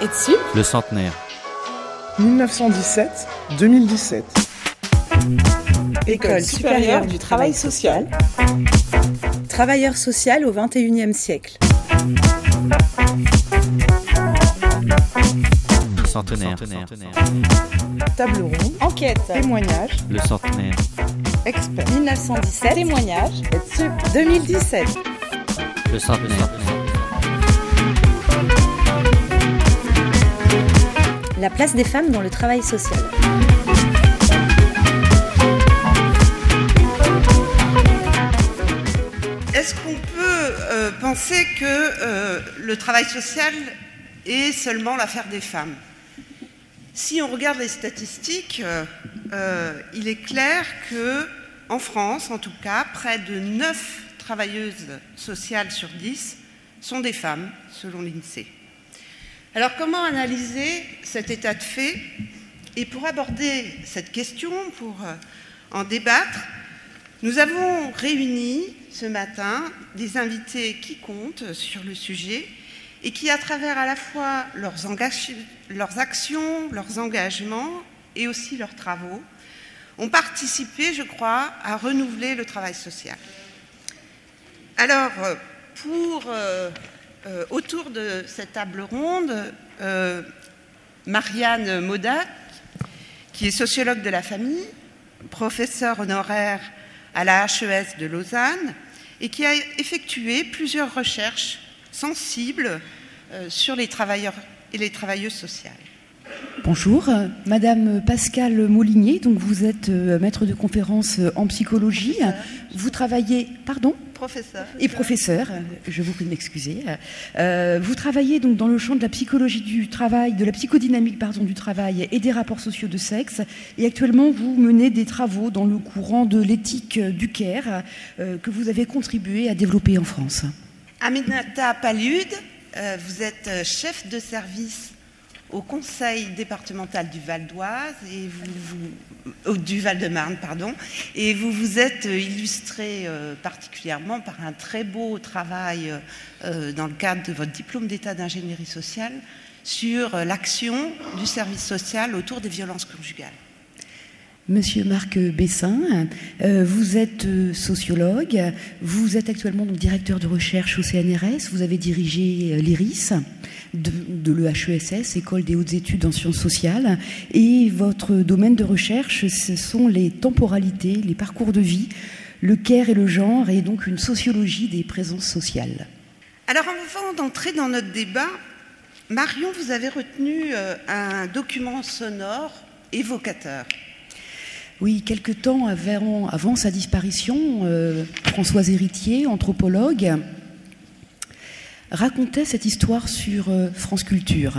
Et dessus Le centenaire. 1917-2017. École supérieure du travail social. Travailleur social au XXIe siècle. Le centenaire. Table ronde. Enquête. Témoignage. Le centenaire. Expert. 1917. Témoignage. 2017. Le centenaire. La place des femmes dans le travail social. Est-ce qu'on peut euh, penser que euh, le travail social est seulement l'affaire des femmes? Si on regarde les statistiques, euh, il est clair que en France, en tout cas, près de 9 travailleuses sociales sur 10 sont des femmes, selon l'INSEE. Alors comment analyser cet état de fait Et pour aborder cette question, pour euh, en débattre, nous avons réuni ce matin des invités qui comptent sur le sujet et qui, à travers à la fois leurs, actions, leurs engagements et aussi leurs travaux, ont participé, je crois, à renouveler le travail social. Alors, euh, pour, euh, autour de cette table ronde, euh, Marianne Modat, qui est sociologue de la famille, professeure honoraire à la HES de Lausanne, et qui a effectué plusieurs recherches sensibles euh, sur les travailleurs et les travailleuses sociales. Bonjour, Madame Pascale Molinier, donc vous êtes maître de conférence en psychologie. Vous travaillez, pardon Professeur. et professeur, je vous prie de m'excuser. Euh, vous travaillez donc dans le champ de la psychologie du travail, de la psychodynamique pardon, du travail et des rapports sociaux de sexe. Et actuellement, vous menez des travaux dans le courant de l'éthique du care euh, que vous avez contribué à développer en France. Aminata Palud, euh, vous êtes chef de service au conseil départemental du Val d'Oise et du Val-de-Marne, pardon, et vous vous êtes euh, illustré euh, particulièrement par un très beau travail euh, dans le cadre de votre diplôme d'état d'ingénierie sociale sur l'action du service social autour des violences conjugales. Monsieur Marc Bessin, euh, vous êtes euh, sociologue, vous êtes actuellement directeur de recherche au CNRS, vous avez dirigé euh, l'IRIS de, de l'EHESS, École des hautes études en sciences sociales, et votre domaine de recherche, ce sont les temporalités, les parcours de vie, le care et le genre, et donc une sociologie des présences sociales. Alors avant d'entrer dans notre débat, Marion, vous avez retenu un document sonore évocateur. Oui, quelque temps avant, sa disparition, euh, Françoise Héritier, anthropologue, racontait cette histoire sur euh, France Culture.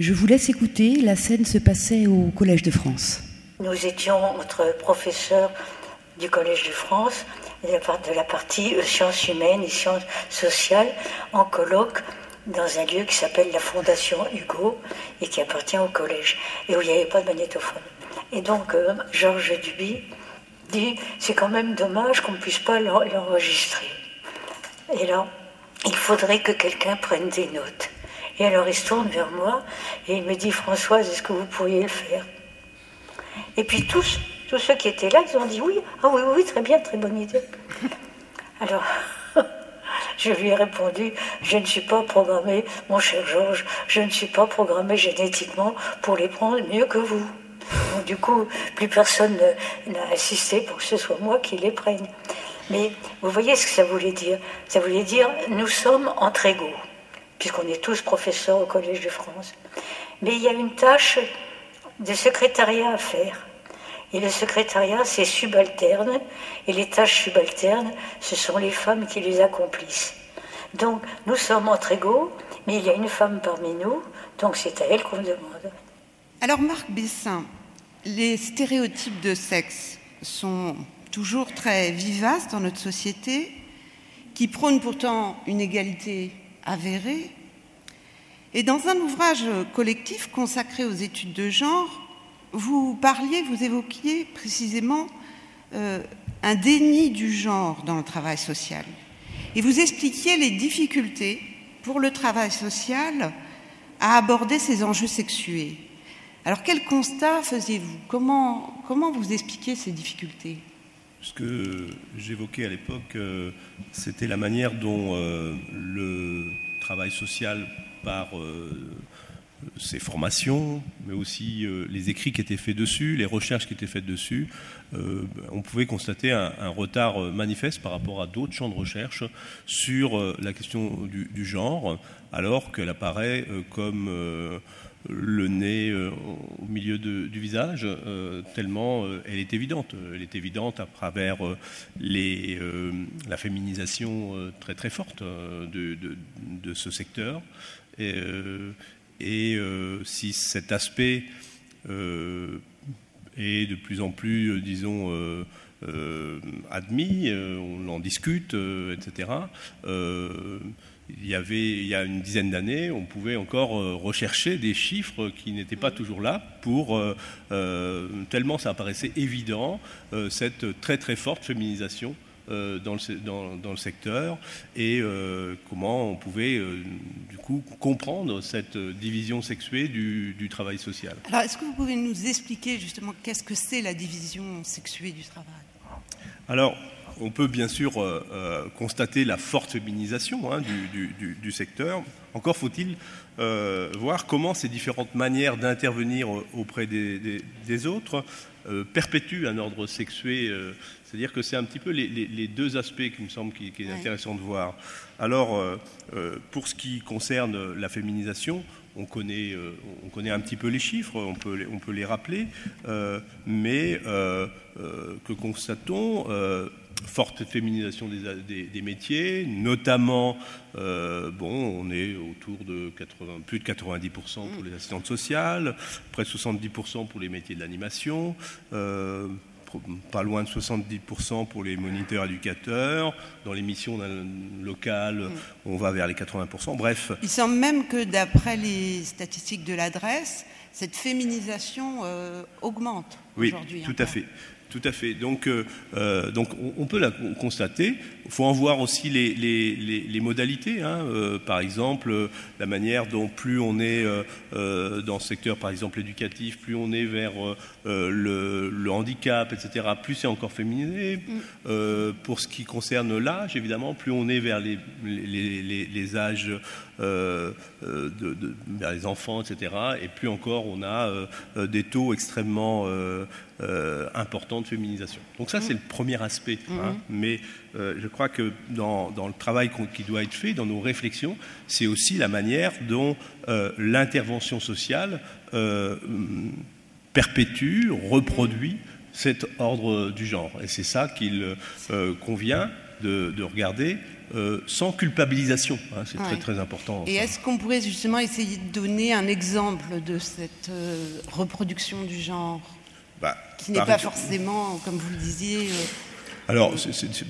Je vous laisse écouter, la scène se passait au Collège de France. Nous étions entre professeurs du Collège de France, de la part- de la partie euh, sciences humaines et sciences sociales, en colloque dans un lieu qui s'appelle la Fondation Hugo et qui appartient au collège, et où il n'y avait pas de magnétophone. Et donc, euh, Georges Duby dit c'est quand même dommage qu'on ne puisse pas l'en- l'enregistrer. Et là, il faudrait que quelqu'un prenne des notes. Et alors il se tourne vers moi et il me dit Françoise, est-ce que vous pourriez le faire? Et puis tous, tous ceux qui étaient là, ils ont dit oui, ah oui, oui, très bien, très bonne idée. Alors, je lui ai répondu, je ne suis pas programmé, mon cher Georges, je ne suis pas programmé génétiquement pour les prendre mieux que vous. Du coup, plus personne ne- n'a insisté pour que ce soit moi qui les prenne. Mais vous voyez ce que ça voulait dire Ça voulait dire, nous sommes entre égaux, puisqu'on est tous professeurs au Collège de France. Mais il y a une tâche de secrétariat à faire. Et le secrétariat, c'est subalterne, et les tâches subalternes, ce sont les femmes qui les accomplissent. Donc, nous sommes entre égaux, mais il y a une femme parmi nous, donc c'est à elle qu'on demande. Alors Marc Bessin, les stéréotypes de sexe sont toujours très vivaces dans notre société, qui prônent pourtant une égalité avérée. Et dans un ouvrage collectif consacré aux études de genre, vous parliez, vous évoquiez précisément euh, un déni du genre dans le travail social. Et vous expliquiez les difficultés pour le travail social à aborder ces enjeux sexués. Alors quel constat faisiez-vous? Comment, vous expliquez ces difficultés? Ce que j'évoquais à l'époque, euh, c'était la manière dont euh, le travail social par euh, ses formations, mais aussi les écrits qui étaient faits dessus, les recherches qui étaient faites dessus, on pouvait constater un, retard manifeste par rapport à d'autres champs de recherche sur la question du genre, alors qu'elle apparaît comme le nez euh, au milieu du visage, euh, tellement euh, elle est évidente. Elle est évidente à travers les, la féminisation très très forte de, ce secteur. Et, et si cet aspect est de plus en plus, disons, admis, on en discute, etc il y avait il y a une dizaine d'années, on pouvait encore euh, rechercher des chiffres qui n'étaient pas toujours là pour euh, euh, tellement ça apparaissait évident cette très très forte féminisation dans le, dans, le, secteur et comment on pouvait du coup comprendre cette division sexuée du, du travail social. Alors est-ce que vous pouvez nous expliquer justement qu'est-ce que c'est la division sexuée du travail? Alors on peut bien sûr euh, euh, constater la forte féminisation hein, du, secteur. Encore faut-il euh, voir comment ces différentes manières d'intervenir auprès des, autres perpétuent un ordre sexué. C'est-à-dire que c'est un petit peu les, deux aspects qui me semblent qui, est intéressant de voir. Alors, pour ce qui concerne la féminisation, on connaît, on connaît un petit peu les chiffres, on peut les, on peut les rappeler, mais que constatons forte féminisation des, métiers, notamment, euh, bon, on est autour de 80, plus de 90% pour les assistantes sociales, près de 70% pour les métiers de l'animation, euh, pas loin de 70% pour les moniteurs éducateurs. Dans les missions locales, on va vers les 80%. Bref. Il semble même que d'après les statistiques de l'adresse, cette féminisation euh, augmente oui, aujourd'hui. Tout à fait. Tout à fait. Donc, euh, euh, donc on, peut la constater. Il faut en voir aussi les, les, modalités. Hein. Euh, par exemple, la manière dont plus on est dans le secteur, par exemple, éducatif, plus on est vers le, handicap, etc., plus c'est encore féminisé. Mm. pour ce qui concerne l'âge, évidemment, plus on est vers les, les âges de, vers les enfants, etc., et plus encore on a des taux extrêmement important de féminisation. Donc ça, c'est le premier aspect. Hein. Mhm. Mais euh, je crois que dans, le travail qui doit être fait, dans nos réflexions, c'est aussi la manière dont euh, l'intervention sociale perpétue, reproduit cet ordre du genre. Et c'est ça qu'il convient de, regarder sans culpabilisation. Hein. c'est très très important. Et est-ce qu'on pourrait justement essayer de donner un exemple de cette reproduction du genre? Bah, qui n'est pas forcément, comme vous le disiez. Euh, alors,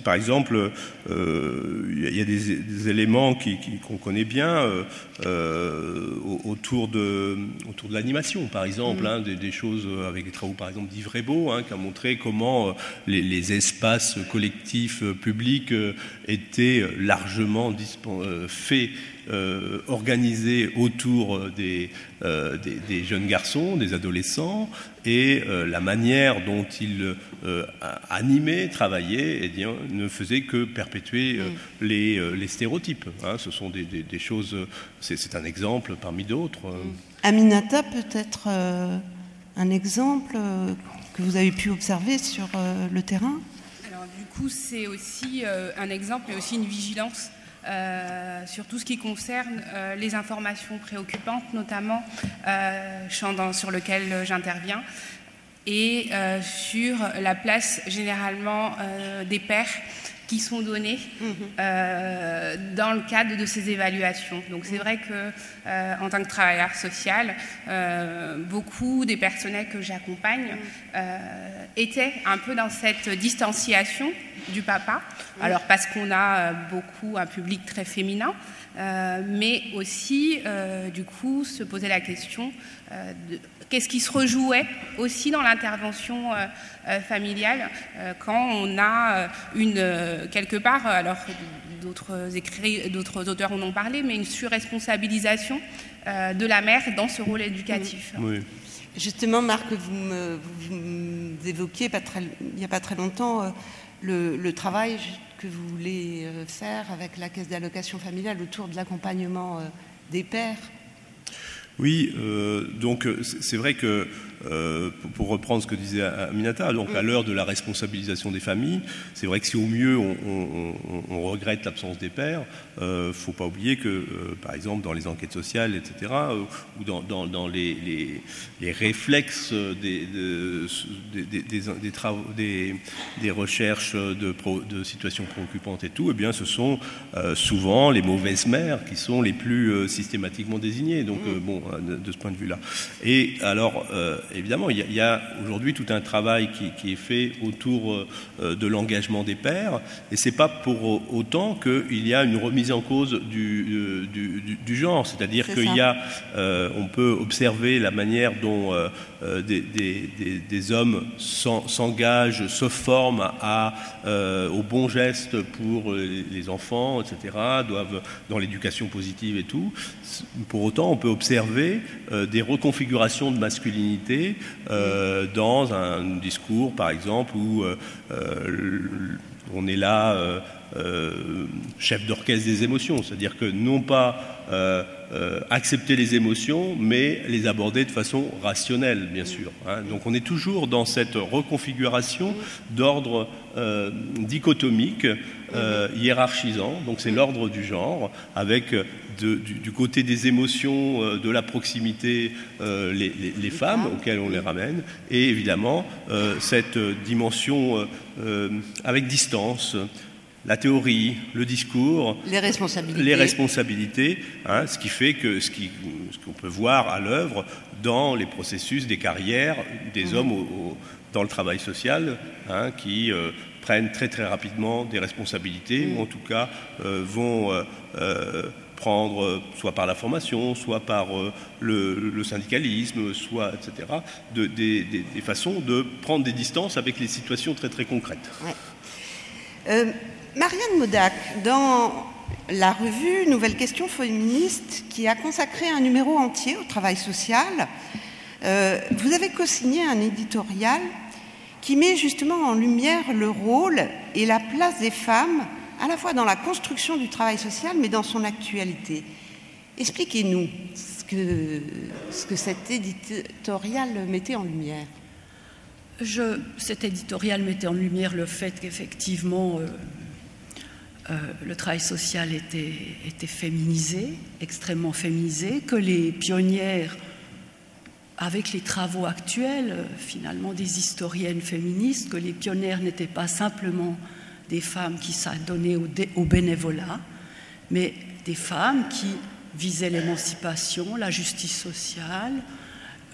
par exemple, euh, il y a des, éléments qu'on connaît bien euh, autour de, autour de l'animation, par exemple, mm. hein, des, choses avec les travaux, par exemple, d'Yves Rebaud, hein, qui a montré comment les, espaces collectifs publics étaient largement faits euh, organisé autour des, des, jeunes garçons, des adolescents, et la manière dont ils animaient, travaillaient, eh bien, ne faisait que perpétuer mm. les, les, stéréotypes. Hein. Ce sont des, des choses, c'est un exemple parmi d'autres. Aminata, peut-être un exemple que vous avez pu observer sur le terrain? Alors, du coup, c'est aussi un exemple, mais aussi une vigilance euh, sur tout ce qui concerne euh, les informations préoccupantes, notamment euh, champ sur lequel j'interviens, et sur la place généralement des pères qui sont donnés mhm. dans le cadre de ces évaluations. Donc c'est vrai que en tant que travailleur social, beaucoup des personnels que j'accompagne mhm. étaient un peu dans cette distanciation du papa. Alors parce qu'on a euh, beaucoup un public très féminin, euh, mais aussi euh, du coup se poser la question de qu'est-ce qui se rejouait aussi dans l'intervention familiale quand on a une quelque part alors d'autres écrits d'autres auteurs en ont parlé mais une surresponsabilisation de la mère dans ce rôle éducatif. Oui. Justement, Marc, vous, me, vous évoquiez pas très, il n'y a pas très longtemps le, le, travail que vous voulez faire avec la caisse d'allocation familiale autour de l'accompagnement des pères. Oui, euh, donc c'est vrai que euh, pour reprendre ce que disait Aminata, donc à l'heure de la responsabilisation des familles, c'est vrai que si au mieux on, on, on regrette l'absence des pères, il euh, ne faut pas oublier que, euh, par exemple, dans les enquêtes sociales, etc., ou dans, dans, dans les, les, les, réflexes des, de, des, des, des, travaux, des, des recherches de, pro, de, situations préoccupantes et tout, eh bien, ce sont souvent les mauvaises mères qui sont les plus systématiquement désignées. Donc, bon, de, de, ce point de vue-là. Et alors, évidemment, il y a, a aujourd'hui tout un travail qui, qui, est fait autour de l'engagement des pères, et c'est pas pour autant qu'il y a une remise en cause du, du, du, du genre, c'est-à-dire qu'il y a, euh, on peut observer la manière dont euh, des, des, des, hommes s'engagent, se forment à, euh, aux bons gestes pour les enfants, etc., doivent dans l'éducation positive et tout. Pour autant, on peut observer des reconfigurations de masculinité dans un discours, par exemple, où on est là euh, euh, chef d'orchestre des émotions, c'est-à-dire que non pas euh, euh, accepter les émotions, mais les aborder de façon rationnelle, bien sûr. Hein. Donc on est toujours dans cette reconfiguration d'ordre euh, dichotomique, hiérarchisant, donc c'est l'ordre du genre, avec de, du, du, côté des émotions, de la proximité, les, les, les, femmes auxquelles on les ramène, et évidemment cette dimension avec distance, la théorie, le discours, les responsabilités, les responsabilités hein, ce qui fait que ce qu'on peut voir à l'œuvre dans les processus des carrières des mmh. hommes au, au, dans le travail social, hein, qui euh, prennent très très rapidement des responsabilités, mmh. ou en tout cas euh, vont euh, euh prendre, soit par la formation, soit par euh, le, syndicalisme, soit, etc., de, des, façons de prendre des distances avec les situations très très concrètes. Euh, Marianne Modac, dans la revue Nouvelle Question féministe, qui a consacré un numéro entier au travail social, euh, vous avez co-signé un éditorial qui met justement en lumière le rôle et la place des femmes, à la fois dans la construction du travail social, mais dans son actualité. Expliquez-nous ce que, ce que cet éditorial mettait en lumière. Je, cet éditorial mettait en lumière le fait qu'effectivement, euh, euh, le travail social était, était, féminisé, extrêmement féminisé, que les pionnières, avec les travaux actuels, euh, finalement des historiennes féministes, que les pionnières n'étaient pas simplement des femmes qui s'adonnaient au, au bénévolat, mais des femmes qui visaient l'émancipation, la justice sociale,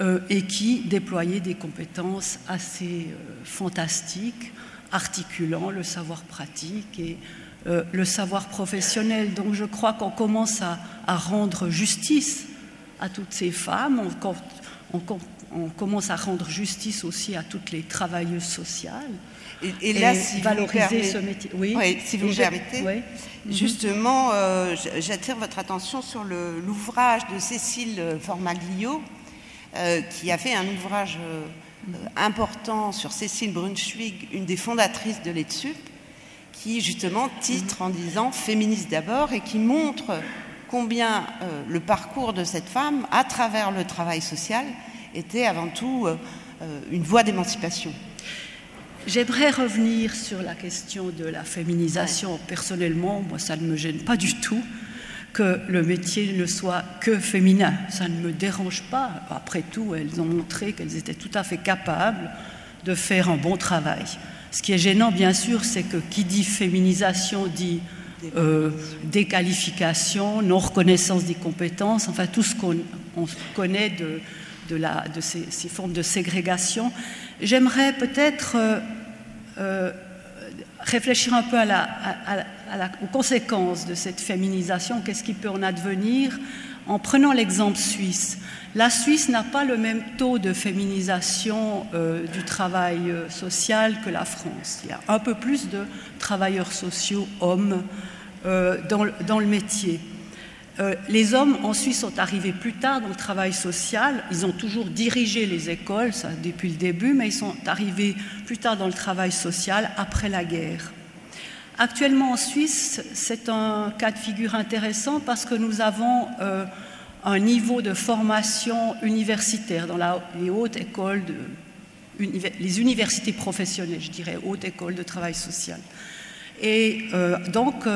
euh, et qui déployaient des compétences assez euh, fantastiques, articulant le savoir pratique et euh, le savoir professionnel. Donc je crois qu'on commence à, rendre justice à toutes ces femmes, on, commence à rendre justice aussi à toutes les travailleuses sociales. Et, et là, et si valoriser ce métier. Oui, oui si vous me permettez. Oui. Justement, euh, j'attire votre attention sur l'ouvrage de Cécile Formaglio, euh, qui a fait un ouvrage euh, important sur Cécile Brunschwig, une des fondatrices de l'ETSUP, qui justement titre en disant féministe d'abord et qui montre combien euh, le parcours de cette femme à travers le travail social était avant tout euh, une voie d'émancipation. J'aimerais revenir sur la question de la féminisation. Personnellement, moi, ça ne me gêne pas du tout que le métier ne soit que féminin. Ça ne me dérange pas. Après tout, elles ont montré qu'elles étaient tout à fait capables de faire un bon travail. Ce qui est gênant, bien sûr, c'est que qui dit féminisation dit euh, déqualification, non-reconnaissance des compétences, enfin tout ce qu'on connaît de, de, la, de ces, ces, formes de ségrégation. J'aimerais peut-être euh, euh, réfléchir un peu aux conséquences de cette féminisation, qu'est-ce qui peut en advenir en prenant l'exemple suisse? La Suisse n'a pas le même taux de féminisation euh, du travail social que la France. Il y a un peu plus de travailleurs sociaux hommes dans, le métier. Euh, les hommes en Suisse sont arrivés plus tard dans le travail social. Ils ont toujours dirigé les écoles, ça depuis le début, mais ils sont arrivés plus tard dans le travail social après la guerre. Actuellement en Suisse, c'est un cas de figure intéressant parce que nous avons euh, un niveau de formation universitaire dans les hautes écoles, les universités professionnelles, je dirais, hautes écoles de travail social. Et euh, donc,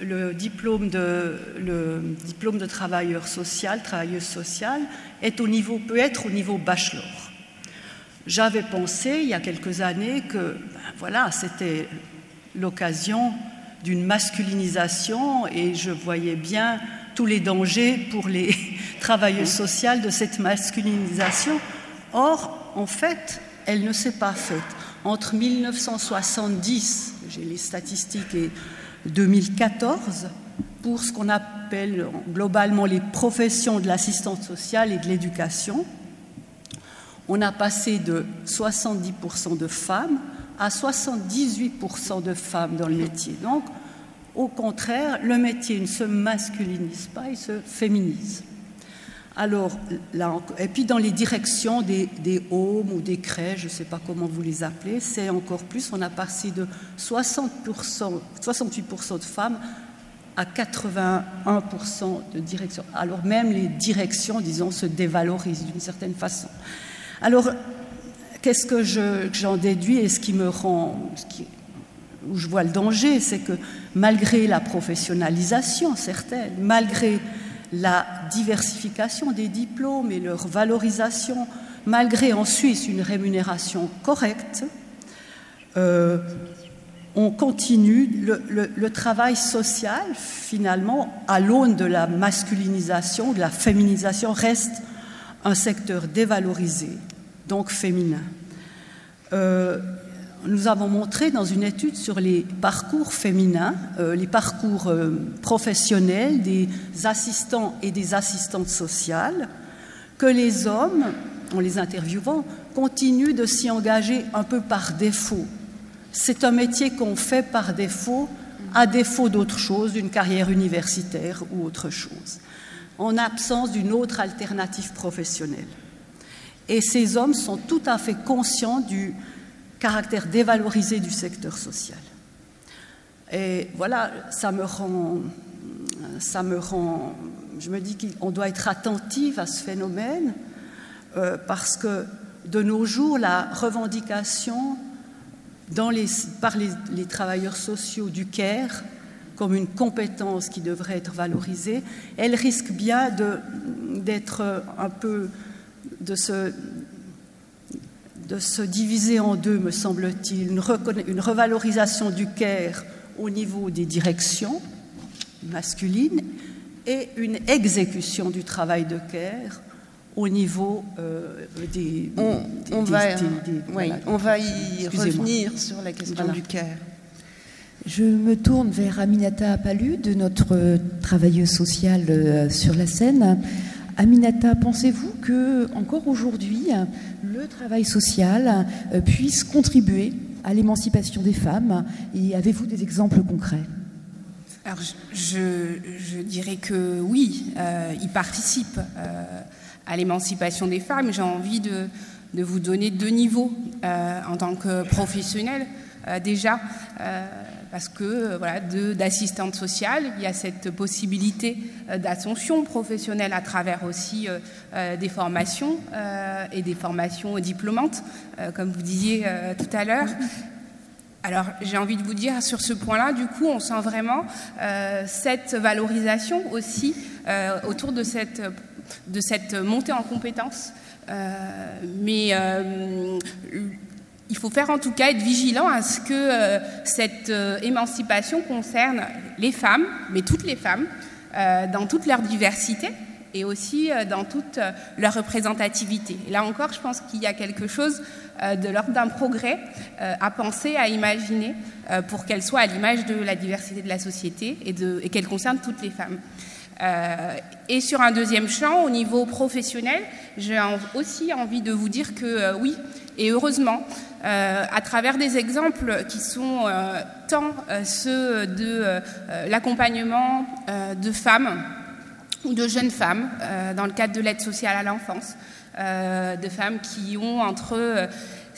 le diplôme de, le diplôme de travailleur social, travailleuse sociale, est au niveau, peut être au niveau bachelor. J'avais pensé il y a quelques années que ben, voilà, c'était l'occasion d'une masculinisation et je voyais bien tous les dangers pour les travailleuses sociales de cette masculinisation. Or, en fait, elle ne s'est pas faite. Entre 1970, j'ai les statistiques, et 2014, pour ce qu'on appelle globalement les professions de l'assistance sociale et de l'éducation, on a passé de 70% de femmes à 78% de femmes dans le métier. Donc, au contraire, le métier ne se masculinise pas, il se féminise. Alors, et puis dans les directions des, des homes ou des crèches, je ne sais pas comment vous les appelez, c'est encore plus, on a passé de 60%, 68% de femmes à 81% de direction. Alors même les directions, disons, se dévalorisent d'une certaine façon. Alors, qu'est-ce que j'en déduis et ce qui me rend, ce qui, où je vois le danger, c'est que malgré la professionnalisation certaine, malgré la diversification des diplômes et leur valorisation, malgré en Suisse une rémunération correcte, euh, on continue le, travail social, finalement, à l'aune de la masculinisation, de la féminisation, reste un secteur dévalorisé, donc féminin. Euh, nous avons montré dans une étude sur les parcours féminins, euh, les parcours euh, professionnels des assistants et des assistantes sociales, que les hommes, en les interviewant, continuent de s'y engager un peu par défaut. C'est un métier qu'on fait par défaut, à défaut d'autre chose, d'une carrière universitaire ou autre chose, en absence d'une autre alternative professionnelle. Et ces hommes sont tout à fait conscients du, caractère dévalorisé du secteur social. Et voilà, ça me rend, ça me rend, je me dis qu'on doit être attentif à ce phénomène euh, parce que de nos jours, la revendication par les, les, travailleurs sociaux du CARE comme une compétence qui devrait être valorisée, elle risque bien d'être un peu de se de se diviser en deux, me semble-t-il, une, une, revalorisation du CARE au niveau des directions masculines et une exécution du travail de CARE au niveau euh, des, on, des, on, des, va, des, oui, on va y revenir sur la question Voilà. du CARE. Je me tourne vers Aminata Palude, notre travailleuse sociale euh, sur la scène. Aminata, pensez-vous que encore aujourd'hui, le travail social euh, puisse contribuer à l'émancipation des femmes? Et avez-vous des exemples concrets? Alors, je, dirais que oui, euh, il participe euh, à l'émancipation des femmes. J'ai envie de, vous donner deux niveaux en tant que professionnel. Euh, déjà, parce que voilà, d'assistante sociale, il y a cette possibilité euh, d'ascension professionnelle à travers aussi euh, des formations euh, et des formations diplômantes, euh, comme vous disiez euh, tout à l'heure. Alors j'ai envie de vous dire sur ce point-là, du coup, on sent vraiment euh, cette valorisation aussi euh, autour de cette, de cette montée en compétences. mais il faut faire en tout cas être vigilant à ce que euh, cette euh, émancipation concerne les femmes, mais toutes les femmes, euh, dans toute leur diversité et aussi dans toute leur représentativité. Là encore, je pense qu'il y a quelque chose de l'ordre d'un progrès à penser, à imaginer, pour qu'elle soit à l'image de la diversité de la société et, et qu'elle concerne toutes les femmes. Et sur un deuxième champ, au niveau professionnel, j'ai aussi envie de vous dire que oui, et heureusement, euh, à travers des exemples qui sont tant ceux de l'accompagnement de femmes ou de jeunes femmes dans le cadre de l'aide sociale à l'enfance, de femmes qui ont entre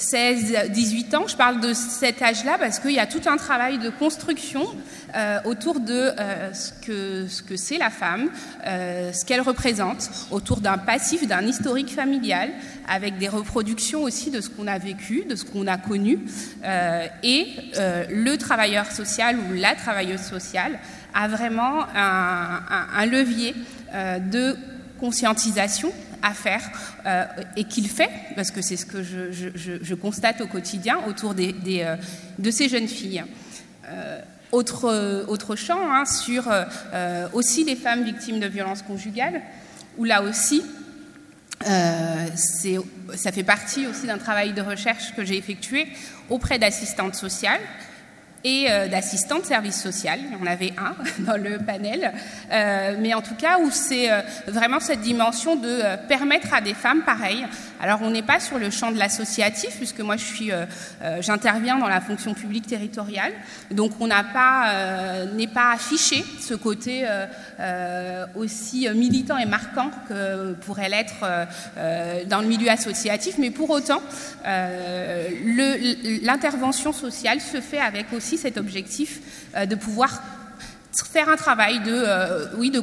16, 18 ans. Je parle de cet âge-là parce qu'il y a tout un travail de construction euh, autour de euh, ce que ce que c'est la femme, euh, ce qu'elle représente, autour d'un passif, d'un historique familial, avec des reproductions aussi de ce qu'on a vécu, de ce qu'on a connu. et le travailleur social ou la travailleuse sociale a vraiment un, un levier de conscientisation à faire euh, et qu'il fait, parce que c'est ce que je, constate au quotidien autour des, euh, de ces jeunes filles. Euh, autre, autre champ hein, sur aussi les femmes victimes de violences conjugales, où là aussi, ça fait partie aussi d'un travail de recherche que j'ai effectué auprès d'assistantes sociales et euh, d'assistants de service social. Il y en avait un dans le panel. Euh, mais en tout cas, où c'est euh, vraiment cette dimension de permettre à des femmes, pareil. Alors, on n'est pas sur le champ de l'associatif, puisque moi, je suis, j'interviens dans la fonction publique territoriale. Donc, on n'a pas, n'est pas affiché ce côté aussi militant et marquant que pourrait l'être dans le milieu associatif. Mais pour autant, l'intervention sociale se fait avec aussi cet objectif euh, de pouvoir faire un travail de, euh, oui, de,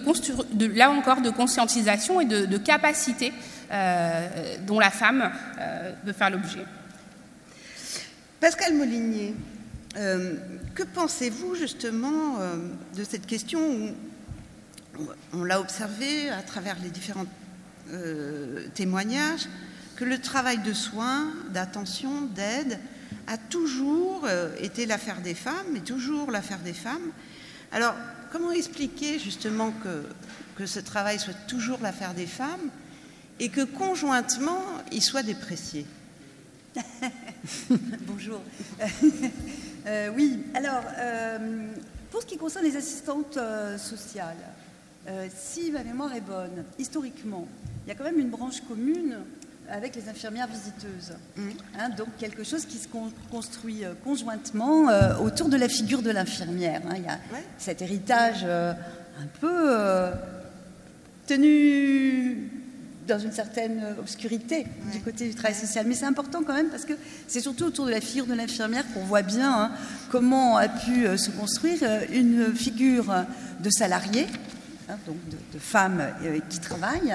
de, là encore, de conscientisation et de, capacité euh, dont la femme peut faire l'objet. Pascal Molinier, que pensez-vous justement de cette question où on l'a observé à travers les différents témoignages, que le travail de soins, d'attention, d'aide, a toujours euh, été l'affaire des femmes, et toujours l'affaire des femmes. Alors, comment expliquer justement que, que ce travail soit toujours l'affaire des femmes et que conjointement, il soit déprécié? Bonjour. Euh, oui, alors, euh, pour ce qui concerne les assistantes sociales, si ma mémoire est bonne, historiquement, il y a quand même une branche commune avec les infirmières visiteuses. Mmh. Hein, donc quelque chose qui se construit euh, conjointement euh, autour de la figure de l'infirmière. Hein. Il y a cet héritage euh, un peu tenu dans une certaine obscurité du côté du travail social. Mais c'est important quand même parce que c'est surtout autour de la figure de l'infirmière qu'on voit bien hein, comment a pu se construire une figure de salarié Hein, donc de, femmes euh, qui travaillent,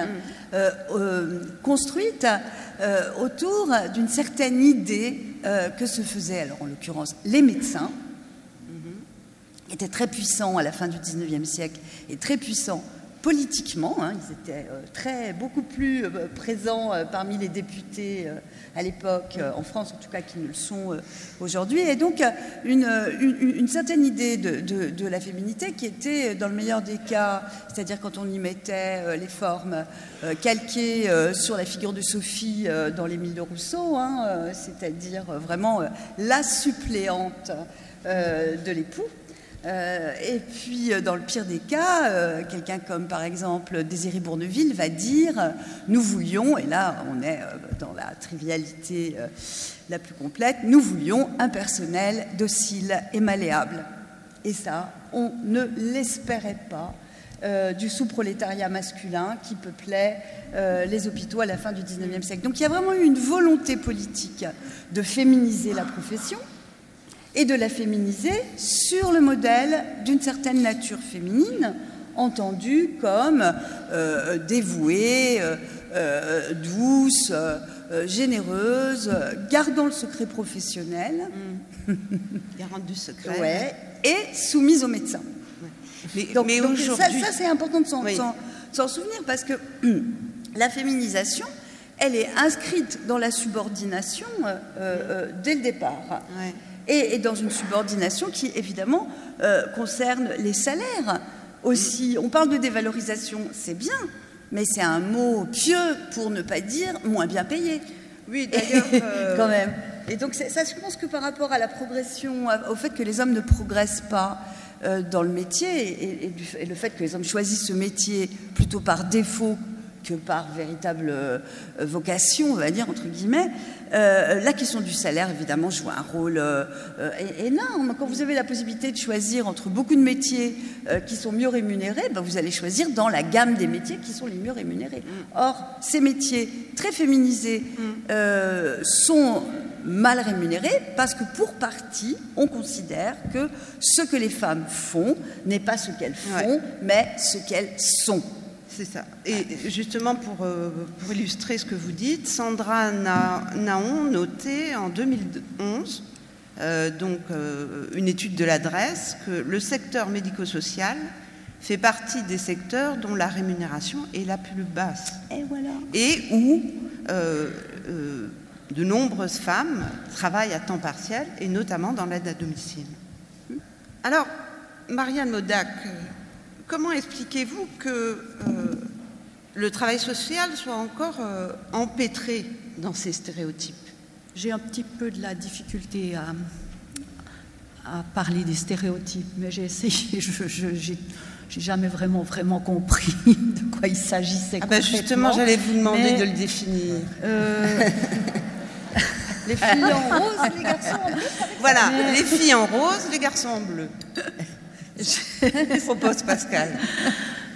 euh, euh, construite autour d'une certaine idée que se faisaient, alors en l'occurrence, les médecins, mm-hmm. étaient très puissants à la fin du 19e siècle et très puissants politiquement. Hein, ils étaient euh, très, beaucoup plus euh, présents euh, parmi les députés à l'époque, en France en tout cas, qu'ils ne le sont aujourd'hui. Et donc, une, certaine idée de, de, la féminité qui était, dans le meilleur des cas, c'est-à-dire quand on y mettait les formes calquées sur la figure de Sophie dans l'Émile de Rousseau, hein, c'est-à-dire vraiment la suppléante de l'époux. Euh, et puis, euh, dans le pire des cas, euh, quelqu'un comme par exemple Désiré Bourneville va dire Nous voulions, et là on est dans la trivialité la plus complète, nous voulions un personnel docile et malléable. Et ça, on ne l'espérait pas du sous-prolétariat masculin qui peuplait les hôpitaux à la fin du XIXe siècle. Donc il y a vraiment eu une volonté politique de féminiser la profession et de la féminiser sur le modèle d'une certaine nature féminine, entendue comme euh, dévouée, euh, euh, douce, généreuse, gardant le secret professionnel. Mmh. Garante du secret. et soumise aux médecins. Mais, donc, ça, c'est important de s'en souvenir parce que la féminisation, elle est inscrite dans la subordination dès le départ et, dans une subordination qui, évidemment, euh, concerne les salaires aussi. On parle de dévalorisation, c'est bien, mais c'est un mot pieux pour ne pas dire moins bien payé. Oui, d'ailleurs. Euh, Quand même. Et donc, ça, je pense que par rapport à la progression, au fait que les hommes ne progressent pas euh, dans le métier et, et, le fait que les hommes choisissent ce métier plutôt par défaut que par véritable euh, vocation, on va dire, entre guillemets. Euh, la question du salaire, évidemment, joue un rôle euh, énorme. Quand vous avez la possibilité de choisir entre beaucoup de métiers qui sont mieux rémunérés, ben vous allez choisir dans la gamme des métiers qui sont les mieux rémunérés. Mm. Or, ces métiers très féminisés mm. sont mal rémunérés parce que pour partie, on considère que ce que les femmes font n'est pas ce qu'elles font, mais ce qu'elles sont. C'est ça. Et justement, euh, pour, illustrer ce que vous dites, Sandra Naon notait en 2011, euh, donc euh, une étude de l'adresse, que le secteur médico-social fait partie des secteurs dont la rémunération est la plus basse. Et voilà. Et où de nombreuses femmes travaillent à temps partiel, et notamment dans l'aide à domicile. Alors, Marianne Modac, comment expliquez-vous que euh, le travail social soit encore euh, empêtré dans ces stéréotypes? J'ai un petit peu de la difficulté à, parler des stéréotypes, mais j'ai essayé, je, n'ai jamais vraiment vraiment compris de quoi il s'agissait. Ah ben justement, j'allais vous demander de le définir. Euh, les filles en rose, les garçons en bleu. Voilà, les filles en rose, les garçons en bleu. propose Pascal.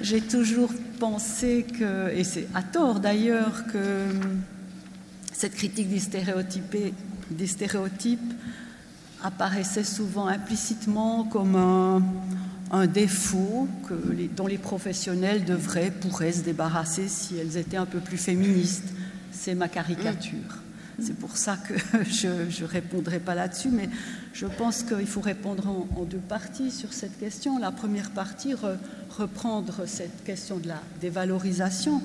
J'ai toujours pensé que, et c'est à tort d'ailleurs, que cette critique des, des stéréotypes apparaissait souvent implicitement comme un, défaut que dont les professionnels devraient, pourraient se débarrasser si elles étaient un peu plus féministes. C'est ma caricature. C'est pour ça que je ne répondrai pas là-dessus, mais je pense qu'il faut répondre en, deux parties sur cette question. La première partie, reprendre cette question de la dévalorisation.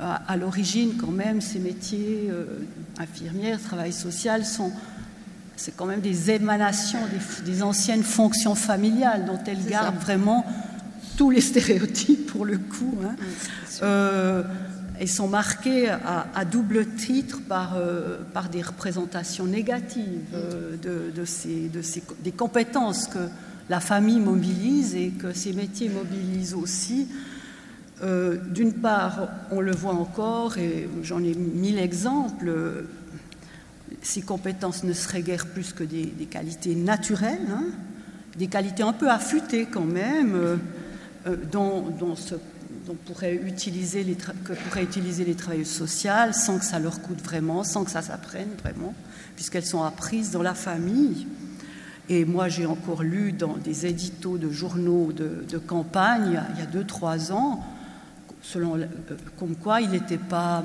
À, l'origine, quand même, ces métiers, euh, infirmières, travail social, sont c'est quand même des émanations des, anciennes fonctions familiales dont elles gardent vraiment tous les stéréotypes pour le coup. Hein. Euh, et sont marqués à, double titre par, euh, par des représentations négatives euh, de, ces, de ces, des compétences que la famille mobilise et que ces métiers mobilisent aussi. Euh, d'une part, on le voit encore, et j'en ai mille exemples, ces compétences ne seraient guère plus que des, qualités naturelles, hein, des qualités un peu affûtées quand même, dont, dont se pourrait utiliser que pourraient utiliser les travailleuses sociales sans que ça leur coûte vraiment, sans que ça s'apprenne vraiment, puisqu'elles sont apprises dans la famille. Et moi, j'ai encore lu dans des éditos de journaux de, campagne, il y a deux, trois ans, selon, euh, comme quoi il n'était pas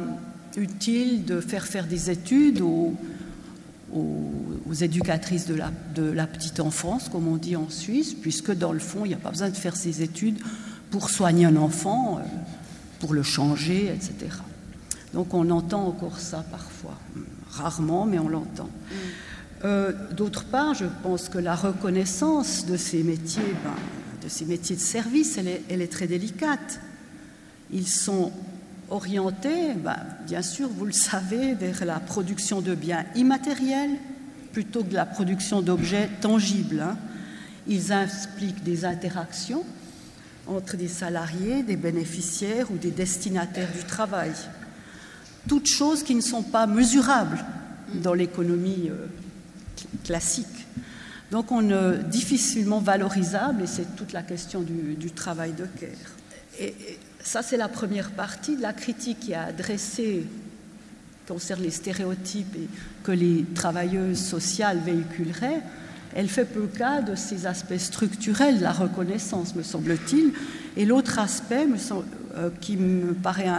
utile de faire faire des études aux, aux, éducatrices de la, de la, petite enfance, comme on dit en Suisse, puisque dans le fond, il n'y a pas besoin de faire ces études pour soigner un enfant, euh, pour le changer, etc. Donc on entend encore ça parfois, rarement, mais on l'entend. Mm. Euh, d'autre part, je pense que la reconnaissance de ces métiers, ben, de ces métiers de service, elle est, elle est, très délicate. Ils sont orientés, ben, bien sûr, vous le savez, vers la production de biens immatériels plutôt que de la production d'objets tangibles. Hein. Ils impliquent des interactions entre des salariés, des bénéficiaires ou des destinataires du travail. Toutes choses qui ne sont pas mesurables dans l'économie euh, classique. Donc on est difficilement valorisable et c'est toute la question du, travail de care. Et, ça c'est la première partie de la critique qui a adressée concerne les stéréotypes que les travailleuses sociales véhiculeraient elle fait peu cas de ces aspects structurels la reconnaissance, me semble-t-il. Et l'autre aspect euh, qui me paraît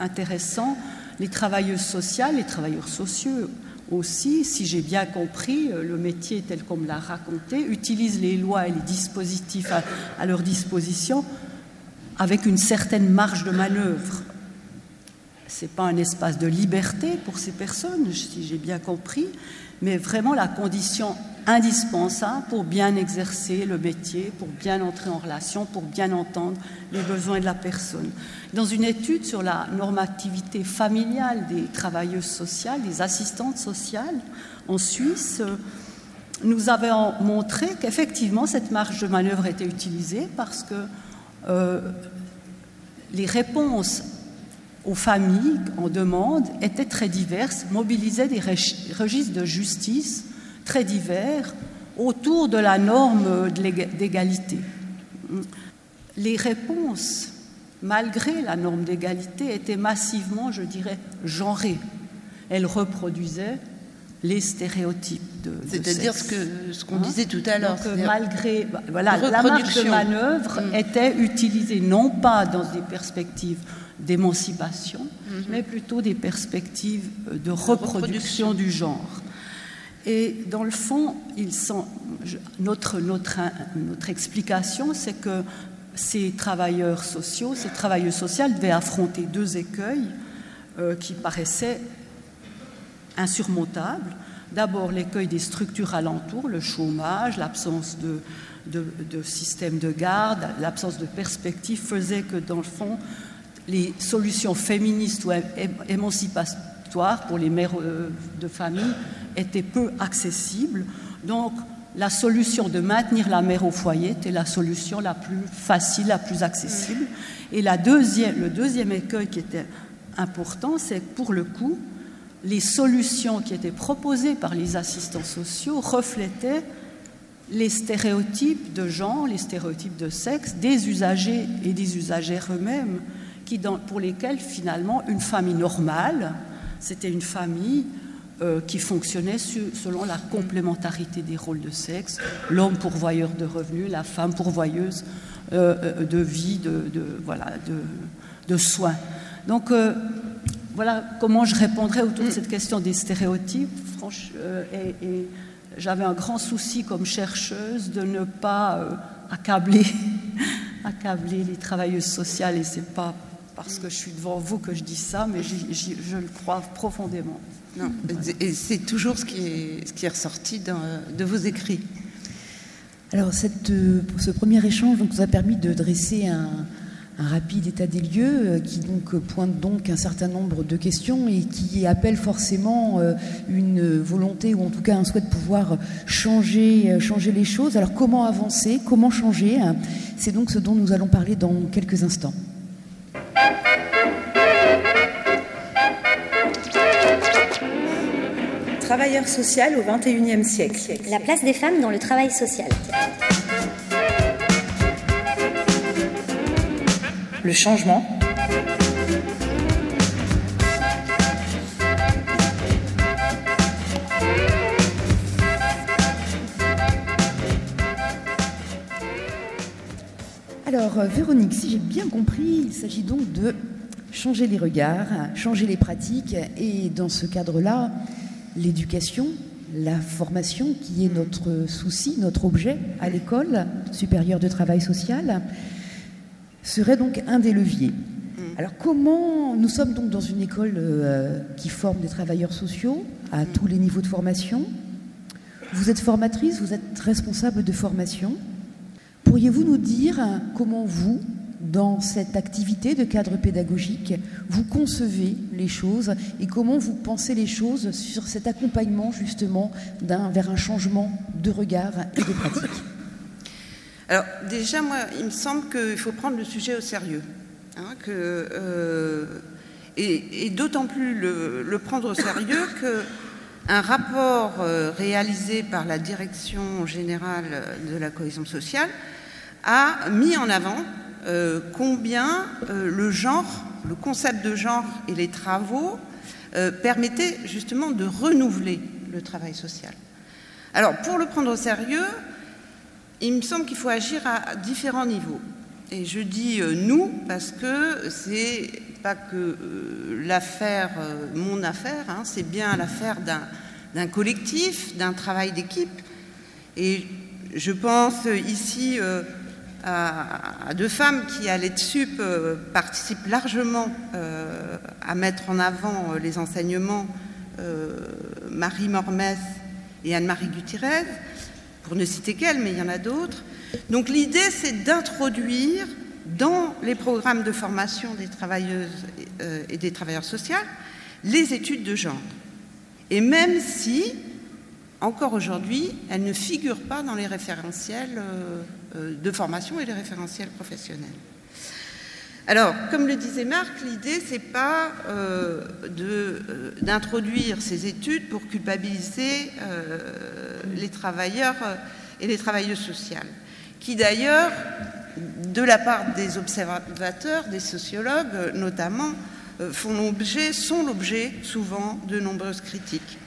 intéressant, les travailleuses sociales, les travailleurs sociaux aussi, si j'ai bien compris, euh, le métier tel qu'on me l'a raconté, utilisent les lois et les dispositifs à leur disposition avec une certaine marge de manœuvre. Ce n'est pas un espace de liberté pour ces personnes, si j'ai bien compris, mais vraiment la condition indispensable pour bien exercer le métier, pour bien entrer en relation, pour bien entendre les besoins de la personne. Dans une étude sur la normativité familiale des travailleuses sociales, des assistantes sociales en Suisse, nous avons montré qu'effectivement cette marge de manœuvre était utilisée parce que euh, les réponses aux familles en demande étaient très diverses, mobilisaient des registres de justice très divers autour de la norme d'égalité. Les réponses, malgré la norme d'égalité, étaient massivement, je dirais, genrées. Elles reproduisaient les stéréotypes de, c'est-à-dire ce qu'on hein disait tout à l'heure malgré voilà la marge de manœuvre mm. était utilisée non pas dans des perspectives d'émancipation mm-hmm. mais plutôt des perspectives euh, de reproduction, du genre et dans le fond ils sont, notre, notre, notre explication c'est que ces travailleurs sociaux ces travailleurs sociaux devaient affronter deux écueils euh, qui paraissaient insurmontable. D'abord l'écueil des structures alentours, le chômage, l'absence de, de, système de garde, l'absence de perspective faisait que dans le fond, les solutions féministes ou émancipatoires pour les mères euh, de famille étaient peu accessibles. Donc la solution de maintenir la mère au foyer était la solution la plus facile, la plus accessible. Et la deuxième, le deuxième écueil qui était important, c'est que pour le coup, les solutions qui étaient proposées par les assistants sociaux reflétaient les stéréotypes de genre, les stéréotypes de sexe des usagers et des usagères eux-mêmes, pour lesquels finalement une famille normale, c'était une famille euh, qui fonctionnait selon la complémentarité des rôles de sexe, l'homme pourvoyeur de revenus, la femme pourvoyeuse euh, euh, de vie, de, voilà, de, soins. Donc voilà comment je répondrais autour de cette question des stéréotypes. Et, j'avais un grand souci comme chercheuse de ne pas accabler, accabler les travailleuses sociales. Et c'est pas parce que je suis devant vous que je dis ça, mais je le crois profondément. et c'est toujours ce qui est, ce qui est ressorti de vos écrits. Alors, cette, euh, ce premier échange donc, nous a permis de dresser un, un rapide état des lieux euh, qui donc pointe donc un certain nombre de questions et qui appelle forcément euh, une volonté ou en tout cas un souhait de pouvoir changer, changer les choses. Alors comment avancer, comment changer? C'est donc ce dont nous allons parler dans quelques instants. Travailleur social au XXIe siècle. La place des femmes dans le travail social. le changement. Alors, euh, Véronique, si j'ai bien compris, il s'agit donc de changer les regards, changer les pratiques, et dans ce cadre-là, l'éducation, la formation, qui est notre souci, notre objet à l'école supérieure de travail social, serait donc un des leviers. Mm. Alors comment nous sommes donc dans une école euh, qui forme des travailleurs sociaux à mm. tous les niveaux de formation? Vous êtes formatrice, vous êtes responsable de formation. Pourriez-vous nous dire comment vous, dans cette activité de cadre pédagogique, vous concevez les choses et comment vous pensez les choses sur cet accompagnement justement vers un changement de regard et de pratique? Alors déjà, moi, il me semble qu'il faut prendre le sujet au sérieux. Hein, que, euh, et, d'autant plus le, prendre au sérieux qu'un rapport euh, réalisé par la Direction générale de la cohésion sociale a mis en avant euh, combien le genre, le concept de genre et les travaux permettaient justement de renouveler le travail social. Alors pour le prendre au sérieux, il me semble qu'il faut agir à différents niveaux. Et je dis euh, nous parce que c'est pas que euh, l'affaire, euh, mon affaire, hein, c'est bien l'affaire d'un collectif, d'un travail d'équipe. Et je pense ici à, deux femmes qui, à l'EDSUP, participent largement à mettre en avant les enseignements, Marie Mormès et Anne-Marie Gutiérrez pour ne citer qu'elle, mais il y en a d'autres. Donc l'idée, c'est d'introduire dans les programmes de formation des travailleuses euh, et des travailleurs sociaux les études de genre. Et même si, encore aujourd'hui, elles ne figurent pas dans les référentiels euh, euh, de formation et les référentiels professionnels. Alors, comme le disait Marc, l'idée, c'est pas euh, euh, d'introduire ces études pour culpabiliser euh, les travailleurs euh, et les travailleuses sociales, qui d'ailleurs, de la part des observateurs, des sociologues euh, notamment, euh, font l'objet, sont l'objet souvent de nombreuses critiques.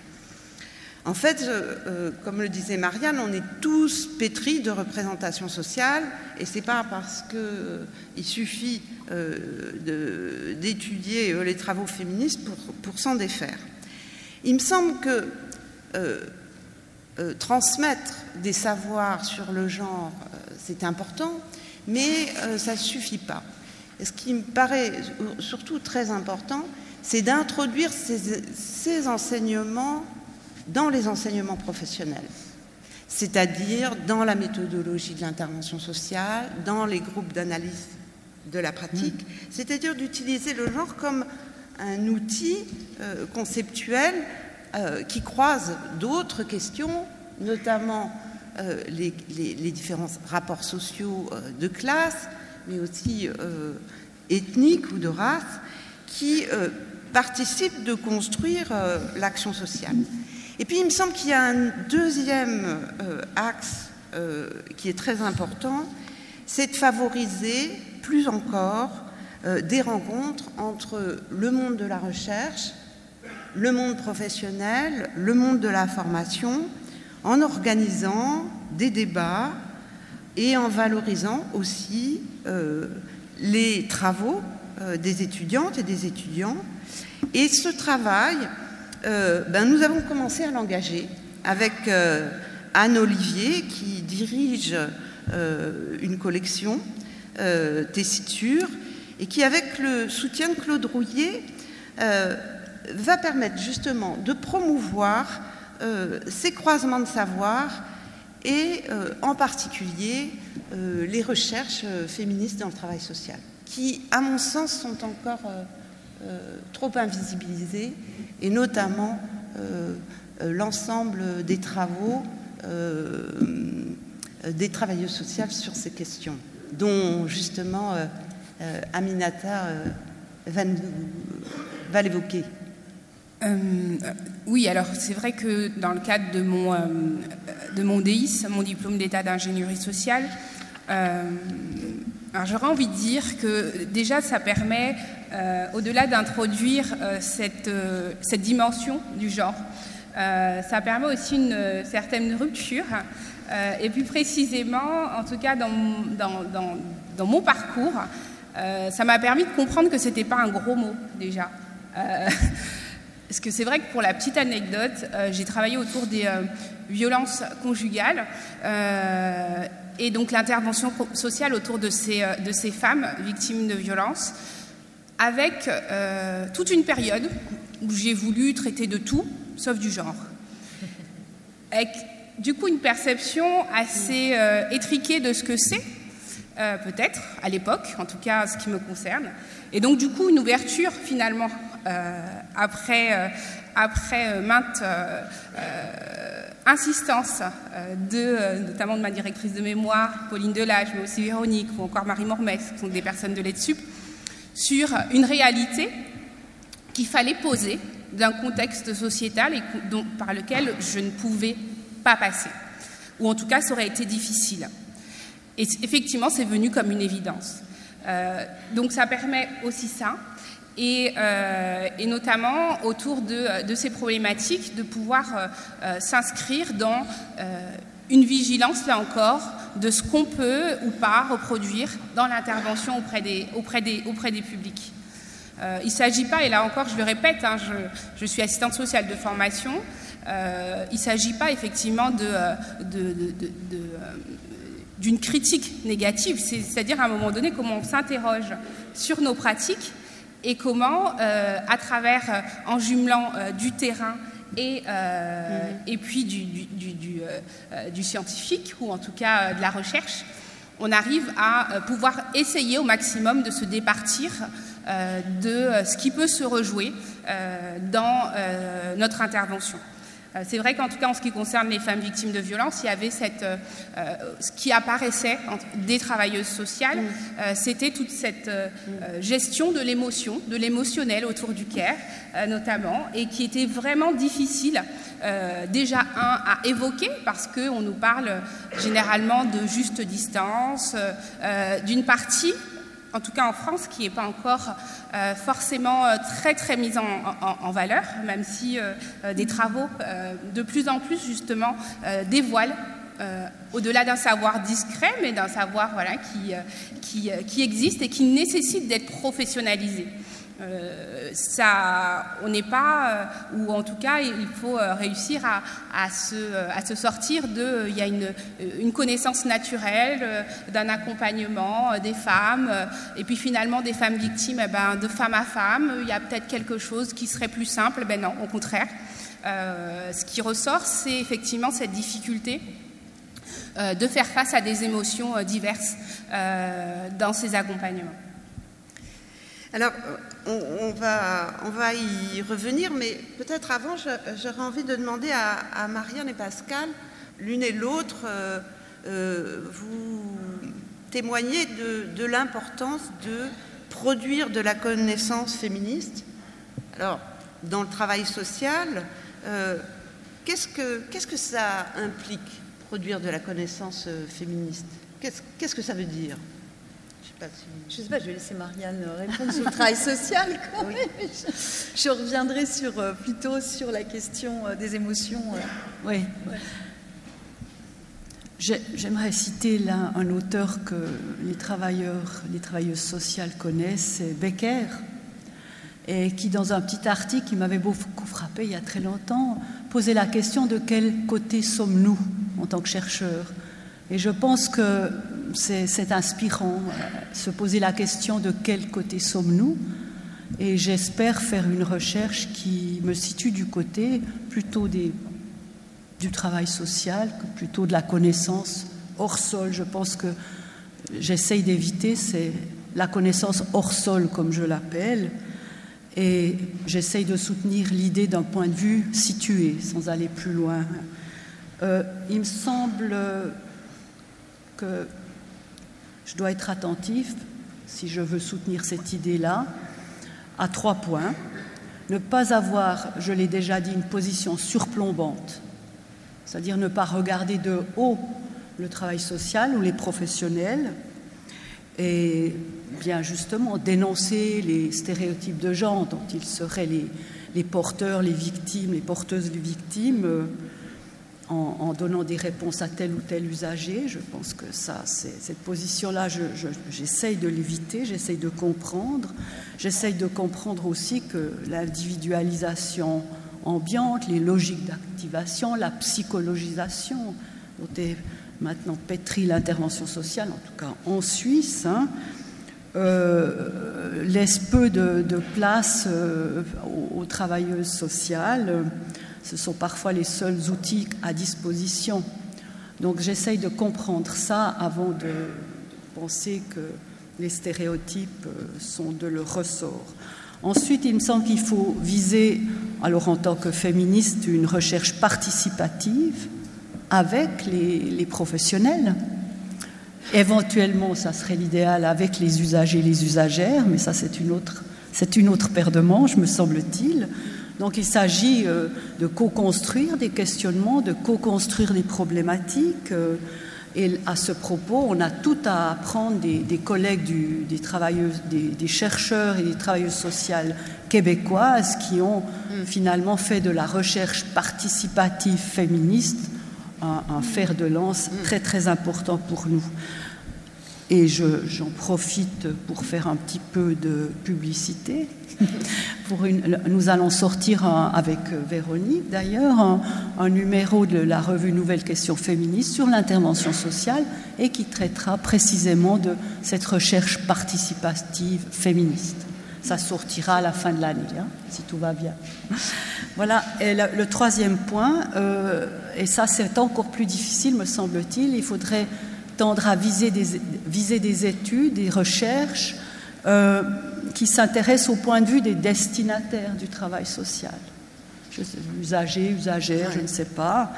En fait, euh, comme le disait Marianne, on est tous pétris de représentation sociale, et c'est pas parce que euh, suffit euh, d'étudier euh, les travaux féministes pour, s'en défaire. Il me semble que transmettre des savoirs sur le genre, c'est important, mais ça ne suffit pas. Ce qui me paraît surtout très important, c'est d'introduire ces enseignements dans les enseignements professionnels, c'est-à-dire dans la méthodologie de l'intervention sociale, dans les groupes d'analyse de la pratique, c'est-à-dire d'utiliser le genre comme un outil euh, conceptuel euh, qui croise d'autres questions, notamment euh, les, les- les différents rapports sociaux de classe, mais aussi ethniques ou de race, qui participent de construire l'action sociale. Et puis il me semble qu'il y a un deuxième euh, axe euh, qui est très important, c'est de favoriser plus encore euh, des rencontres entre le monde de la recherche, le monde professionnel, le monde de la formation, en organisant des débats et en valorisant aussi les travaux des étudiantes et des étudiants. Et ce travail, euh, ben, nous avons commencé à l'engager avec euh, Anne Olivier qui dirige euh, une collection Tessiture et qui, avec le soutien de Claude Rouillet, va permettre justement de promouvoir ces croisements de savoir et en particulier les recherches féministes dans le travail social, qui, à mon sens, sont encore trop invisibilisées, et notamment euh, euh, l'ensemble des travaux euh, euh, des travailleuses sociales sur ces questions, dont justement euh, euh, Aminata euh, va, l'évoquer. Euh, euh, oui, alors c'est vrai que dans le cadre de mon, euh, DIS, mon diplôme d'état d'ingénierie sociale, euh, j'aurais envie de dire que déjà ça permet, euh, au-delà d'introduire euh, cette, euh, cette dimension du genre, ça permet aussi une certaine rupture. et plus précisément, en tout cas dans, dans, dans- mon parcours, ça m'a permis de comprendre que c'était pas un gros mot déjà. Parce que c'est vrai que pour la petite anecdote, j'ai travaillé autour des violences conjugales et donc l'intervention sociale autour de ces, euh, de ces femmes victimes de violences, avec euh, toute une période où j'ai voulu traiter de tout, sauf du genre. Avec du coup une perception assez euh, étriquée de ce que c'est, peut-être, à l'époque, en tout cas ce qui me concerne. Et donc du coup une ouverture finalement, après, après maintes euh, euh, de, euh, notamment de ma directrice de mémoire, Pauline Delage, mais aussi Véronique, ou encore Marie Mormès, qui sont des personnes de l'EDSUP, sur une réalité qu'il fallait poser d'un contexte sociétal et dont- par lequel je ne pouvais pas passer. Ou en tout cas, ça aurait été difficile. Et effectivement, c'est venu comme une évidence. Euh, donc ça permet aussi ça. Et, euh, et notamment autour de, ces problématiques, de pouvoir euh, euh, s'inscrire dans une vigilance, là encore, de ce qu'on peut ou pas reproduire dans l'intervention auprès des, auprès, des, auprès des publics. Il ne s'agit pas, et là encore je le répète, hein, je, suis assistante sociale de formation, il ne s'agit pas effectivement d'une critique négative, c'est- c'est-à-dire à un moment donné comment on s'interroge sur nos pratiques et comment, euh, à travers, euh, en jumelant euh, du terrain et, euh, et puis du, du- du- du, du scientifique, ou en tout cas de la recherche, on arrive à pouvoir essayer au maximum de se départir de ce qui peut se rejouer dans notre intervention. Euh, c'est vrai qu'en tout cas, en ce qui concerne les femmes victimes de violences, il y avait cette, euh, euh, ce qui apparaissait des travailleuses sociales, mm. c'était toute cette gestion de l'émotion, de l'émotionnel autour du care, notamment, et qui était vraiment difficile. déjà un à évoquer parce qu'on nous parle généralement de juste distance, d'une partie en tout cas en France, qui n'est pas encore euh, forcément euh, très très mise en, valeur, même si euh, des travaux de plus en plus justement dévoilent au-delà d'un savoir discret, mais d'un savoir voilà, qui, qui, qui, existe et qui nécessite d'être professionnalisé. Euh, on n'est pas, euh, ou en tout cas, il faut euh, réussir à, se, sortir de. Il y a une, une connaissance naturelle d'un accompagnement des femmes, et puis finalement des femmes victimes, eh ben, de femme à femme. Il y a peut-être quelque chose qui serait plus simple. Ben non, au contraire. ce qui ressort, c'est effectivement cette difficulté de faire face à des émotions diverses dans ces accompagnements. Alors, on, va, on va y revenir, mais peut-être avant, j'aurais envie de demander à, Marianne et Pascal, l'une et l'autre, euh, euh, vous témoignez de, l'importance de produire de la connaissance féministe. Alors, dans le travail social, euh, qu'est-ce que, qu'est-ce que ça implique, produire de la connaissance féministe? Qu'est-ce que ça veut dire? Je ne sais pas, je vais laisser Marianne répondre sur le travail social. Je, reviendrai sur, euh, plutôt sur la question euh, des émotions. Euh. Oui. J'aimerais citer là un auteur que les travailleurs, les travailleuses sociales connaissent, c'est Becker, et qui, dans un petit article qui m'avait beaucoup frappé il y a très longtemps, posait la question de quel côté sommes-nous en tant que chercheurs. Et je pense que c'est inspirant, euh, se poser la question de quel côté sommes-nous. Et j'espère faire une recherche qui me situe du côté plutôt des, du travail social que plutôt de la connaissance hors sol. Je pense que j'essaye d'éviter, c'est la connaissance hors sol, comme je l'appelle. Et j'essaye de soutenir l'idée d'un point de vue situé, sans aller plus loin. Euh, il me semble que je dois être attentif, si je veux soutenir cette idée-là, à trois points. Ne pas avoir, je l'ai déjà dit, une position surplombante, c'est-à-dire ne pas regarder de haut le travail social ou les professionnels, et bien justement dénoncer les stéréotypes de genre dont ils seraient les, les porteurs, les victimes, les porteuses de victimes en, donnant des réponses à tel ou tel usager. Je pense que ça, cette position-là, j'essaye de l'éviter, j'essaye de comprendre. J'essaye de comprendre aussi que l'individualisation ambiante, les logiques d'activation, la psychologisation, dont est maintenant pétrie l'intervention sociale, en tout cas en Suisse, hein, euh, laisse peu de, place euh, aux, travailleuses sociales ce sont parfois les seuls outils à disposition. Donc j'essaye de comprendre ça avant de penser que les stéréotypes euh, sont de leur ressort. Ensuite, il me semble qu'il faut viser, alors en tant que féministe, une recherche participative avec les, professionnels. Éventuellement, ça serait l'idéal avec les usagers et les usagères, mais ça c'est c'est une autre paire de manches, me semble-t-il. Donc il s'agit euh, de co-construire des questionnements, de co-construire des problématiques. Euh, et à ce propos, on a tout à apprendre des, collègues des, travailleuses, des, chercheurs et des travailleuses sociales québécoises qui ont mm. finalement fait de la recherche participative féministe un, fer de lance mm. très très important pour nous. Et j'en profite pour faire un petit peu de publicité. Nous allons sortir avec Véronique d'ailleurs un, numéro de la revue Nouvelle Question Féministe sur l'intervention sociale et qui traitera précisément de cette recherche participative féministe. Ça sortira à la fin de l'année, hein, si tout va bien. Voilà, et le, troisième point, euh, et ça c'est encore plus difficile me semble-t-il, il faudrait tendre à viser des, viser des études, des recherches euh, qui s'intéressent au point de vue des destinataires du travail social. usagers, usagères, je ne sais pas.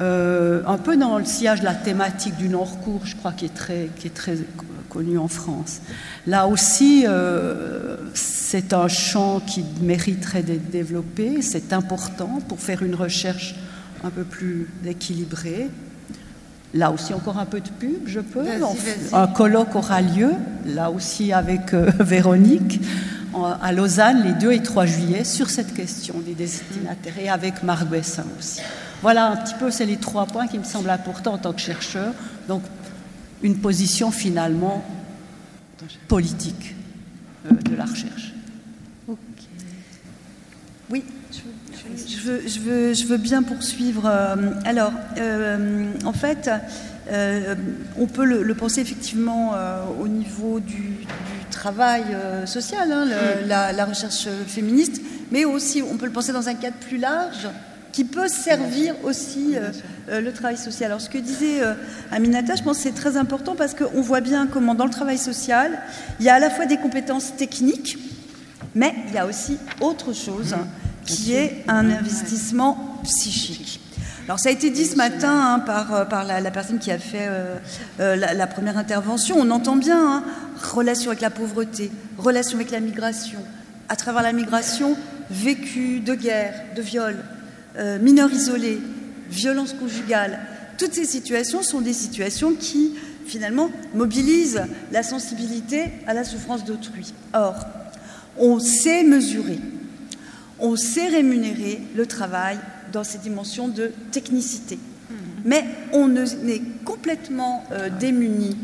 Euh, un peu dans le sillage de la thématique du Nord-Cour, je crois, qui est très, qui est très connu en France. Là aussi, euh, c'est un champ qui mériterait d'être développé, c'est important pour faire une recherche un peu plus équilibrée. Là aussi, encore un peu de pub, je peux. Un colloque aura lieu, là aussi avec euh, Véronique, à Lausanne, les 2 et 3 juillet, sur cette question des destinataires, et avec Marc Bessin aussi. Voilà un petit peu, c'est les trois points qui me semblent importants en tant que chercheur. Donc, une position finalement politique euh, de la recherche. Oui, je veux, je, veux, je veux, bien poursuivre. Euh, alors, euh, en fait, on peut le, penser effectivement au niveau du, travail social, hein, la, la, recherche féministe, mais aussi on peut le penser dans un cadre plus large qui peut servir aussi euh, euh, le travail social. Alors ce que disait euh, Aminata, je pense que c'est très important parce qu'on voit bien comment dans le travail social, il y a à la fois des compétences techniques, mais il y a aussi autre chose qui est un investissement psychique. Alors ça a été dit ce matin hein, par, par la, personne qui a fait la, première intervention. On entend bien hein, relation avec la pauvreté, relation avec la migration. À travers la migration, vécu de guerre, de viol, euh, mineurs isolés, violence conjugale, toutes ces situations sont des situations qui, finalement, mobilisent la sensibilité à la souffrance d'autrui. Or, on sait mesurer, on sait rémunérer le travail dans ces dimensions de technicité. Mmh. Mais on est complètement euh, démuni,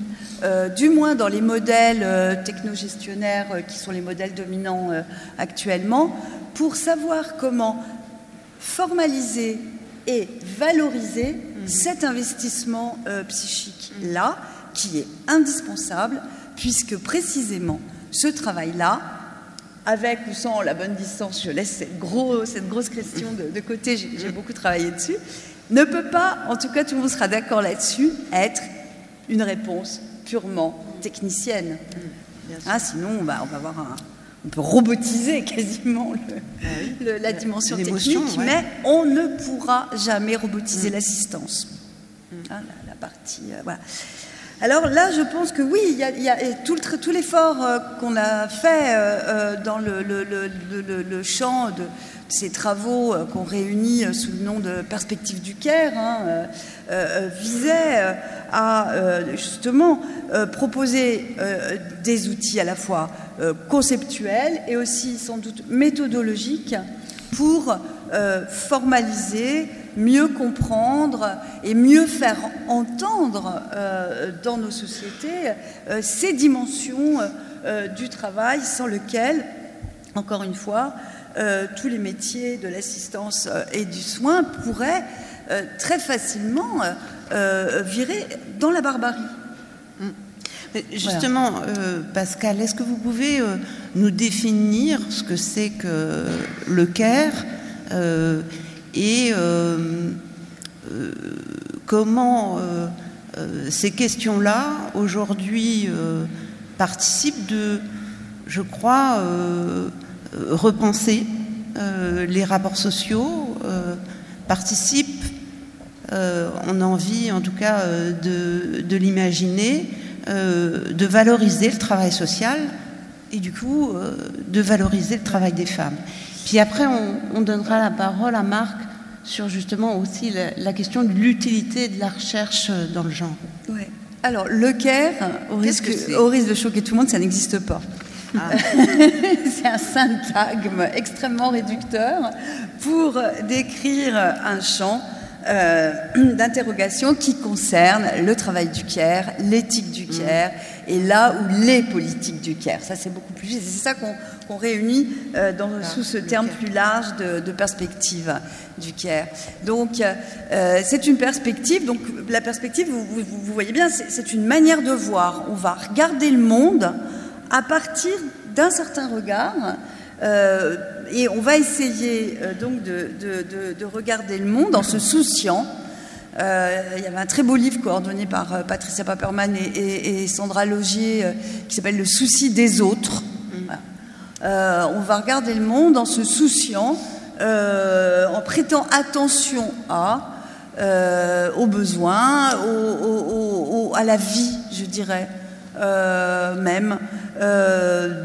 euh, du moins dans les modèles technogestionnaires qui sont les modèles dominants actuellement, pour savoir comment formaliser et valoriser mhm. cet investissement euh, psychique-là, qui est indispensable, puisque précisément ce travail-là, avec ou sans la bonne distance, je laisse cette, cette grosse question de, côté, j'ai beaucoup travaillé dessus, ne peut pas, en tout cas tout le monde sera d'accord là-dessus, être une réponse purement technicienne. Hein, sinon, on va, on va avoir un, on peut robotiser quasiment ah la dimension technique, mais on ne pourra jamais robotiser mm. l'assistance. Mm. Hein, la, partie, euh, voilà. Alors là, je pense que oui, tout, l'effort euh, qu'on a fait euh, dans le, champ de ces travaux qu'on réunit sous le nom de Perspective du Caire hein, visait à justement proposer des outils à la fois euh, conceptuelle et aussi sans doute méthodologique pour euh, formaliser, mieux comprendre et mieux faire entendre euh, dans nos sociétés ces dimensions du travail sans lequel, encore une fois, tous les métiers de l'assistance et du soin pourraient très facilement virer dans la barbarie. Justement, euh, Pascal, est-ce que vous pouvez euh, nous définir ce que c'est que le CARE euh, et comment ces questions-là, aujourd'hui, participent de, je crois, repenser les rapports sociaux, participent, on a envie en tout cas de l'imaginer, euh, de valoriser le travail social et du coup euh, de valoriser le travail des femmes. Puis après, on, donnera la parole à Marc sur justement aussi la, question de l'utilité de la recherche euh, dans le genre. Ouais. Alors, le CARE, au risque, de choquer tout le monde, ça n'existe pas. Ah. c'est un syntagme extrêmement réducteur pour décrire un champ euh, d'interrogation qui concerne le travail du CARE, l'éthique du mm. CARE et là où les politiques du CARE. Ça, c'est beaucoup plus C'est ça qu'on réunit euh, dans, ah, sous ce terme plus large de, perspective du CARE. Donc, euh, c'est une perspective. Donc, la perspective, vous, vous voyez bien, c'est une manière de voir. On va regarder le monde à partir d'un certain regard euh, et on va essayer euh, donc de, regarder le monde en se souciant. Euh, il y avait un très beau livre coordonné par Patricia Paperman et, Sandra Logier qui s'appelle Le souci des autres. On va regarder le monde en se souciant en prêtant attention à, aux besoins, à la vie, je dirais, même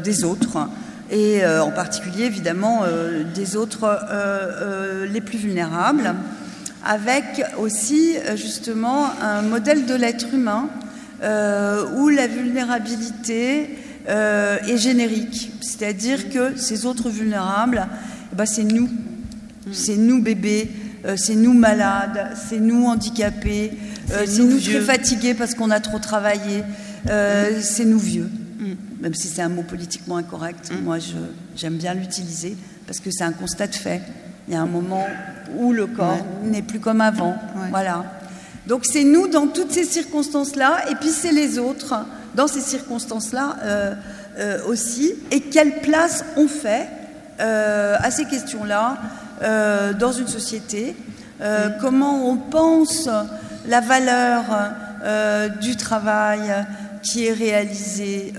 des autres. Et euh, en particulier évidemment euh, des autres euh, les plus vulnérables, avec aussi justement un modèle de l'être humain où la vulnérabilité est générique, c'est-à-dire que ces autres vulnérables, eh ben, c'est nous, c'est nous bébés, c'est nous malades, c'est nous handicapés, c'est nous, nous très fatigués parce qu'on a trop travaillé, c'est nous vieux. Même si c'est un mot politiquement incorrect, moi j'aime bien l'utiliser parce que c'est un constat de fait. Il y a un moment où le corps n'est plus comme avant. Voilà. Donc c'est nous dans toutes ces circonstances-là, et puis c'est les autres dans ces circonstances-là euh, euh, aussi. Et quelle place on fait euh, à ces questions-là dans une société mm. Comment on pense la valeur du travail qui est réalisé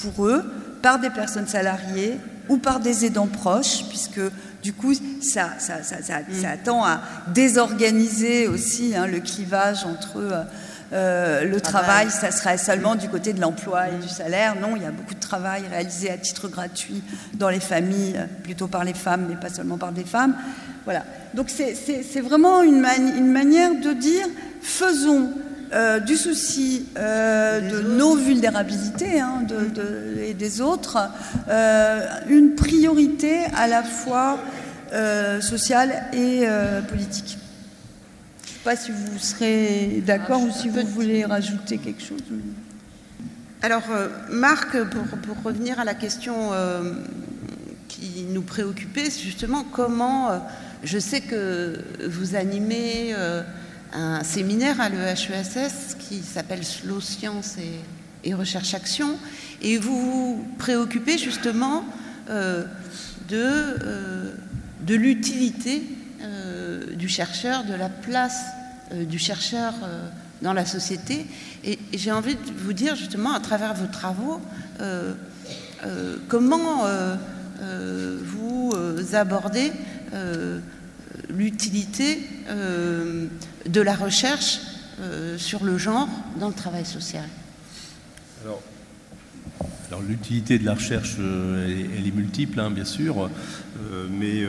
pour eux par des personnes salariées ou par des aidants proches, puisque du coup, ça, ça, ça, ça, mm. tend à désorganiser aussi hein, le clivage entre euh, le travail, ça serait seulement du côté de l'emploi et du salaire. Non, il y a beaucoup de travail réalisé à titre gratuit dans les familles, plutôt par les femmes, mais pas seulement par des femmes. Voilà. Donc c'est vraiment une, une manière de dire faisons euh, du souci euh, de nos vulnérabilités hein, et des autres, euh, une priorité à la fois sociale et politique. Pas si vous serez d'accord ou si vous voulez rajouter quelque chose. Alors, Marc, pour, pour, revenir à la question qui nous préoccupait, c'est justement comment, je sais que vous animez un séminaire à l'EHESS qui s'appelle Slow Science et, Recherche Action, et vous vous préoccupez justement euh, de, euh, de l'utilité euh, du chercheur, de la place du chercheur dans la société. Et, j'ai envie de vous dire justement, à travers vos travaux, comment vous abordez l'utilité de la recherche euh, sur le genre dans le travail social Alors, l'utilité de la recherche, euh, elle, est multiple, hein, bien sûr, euh, mais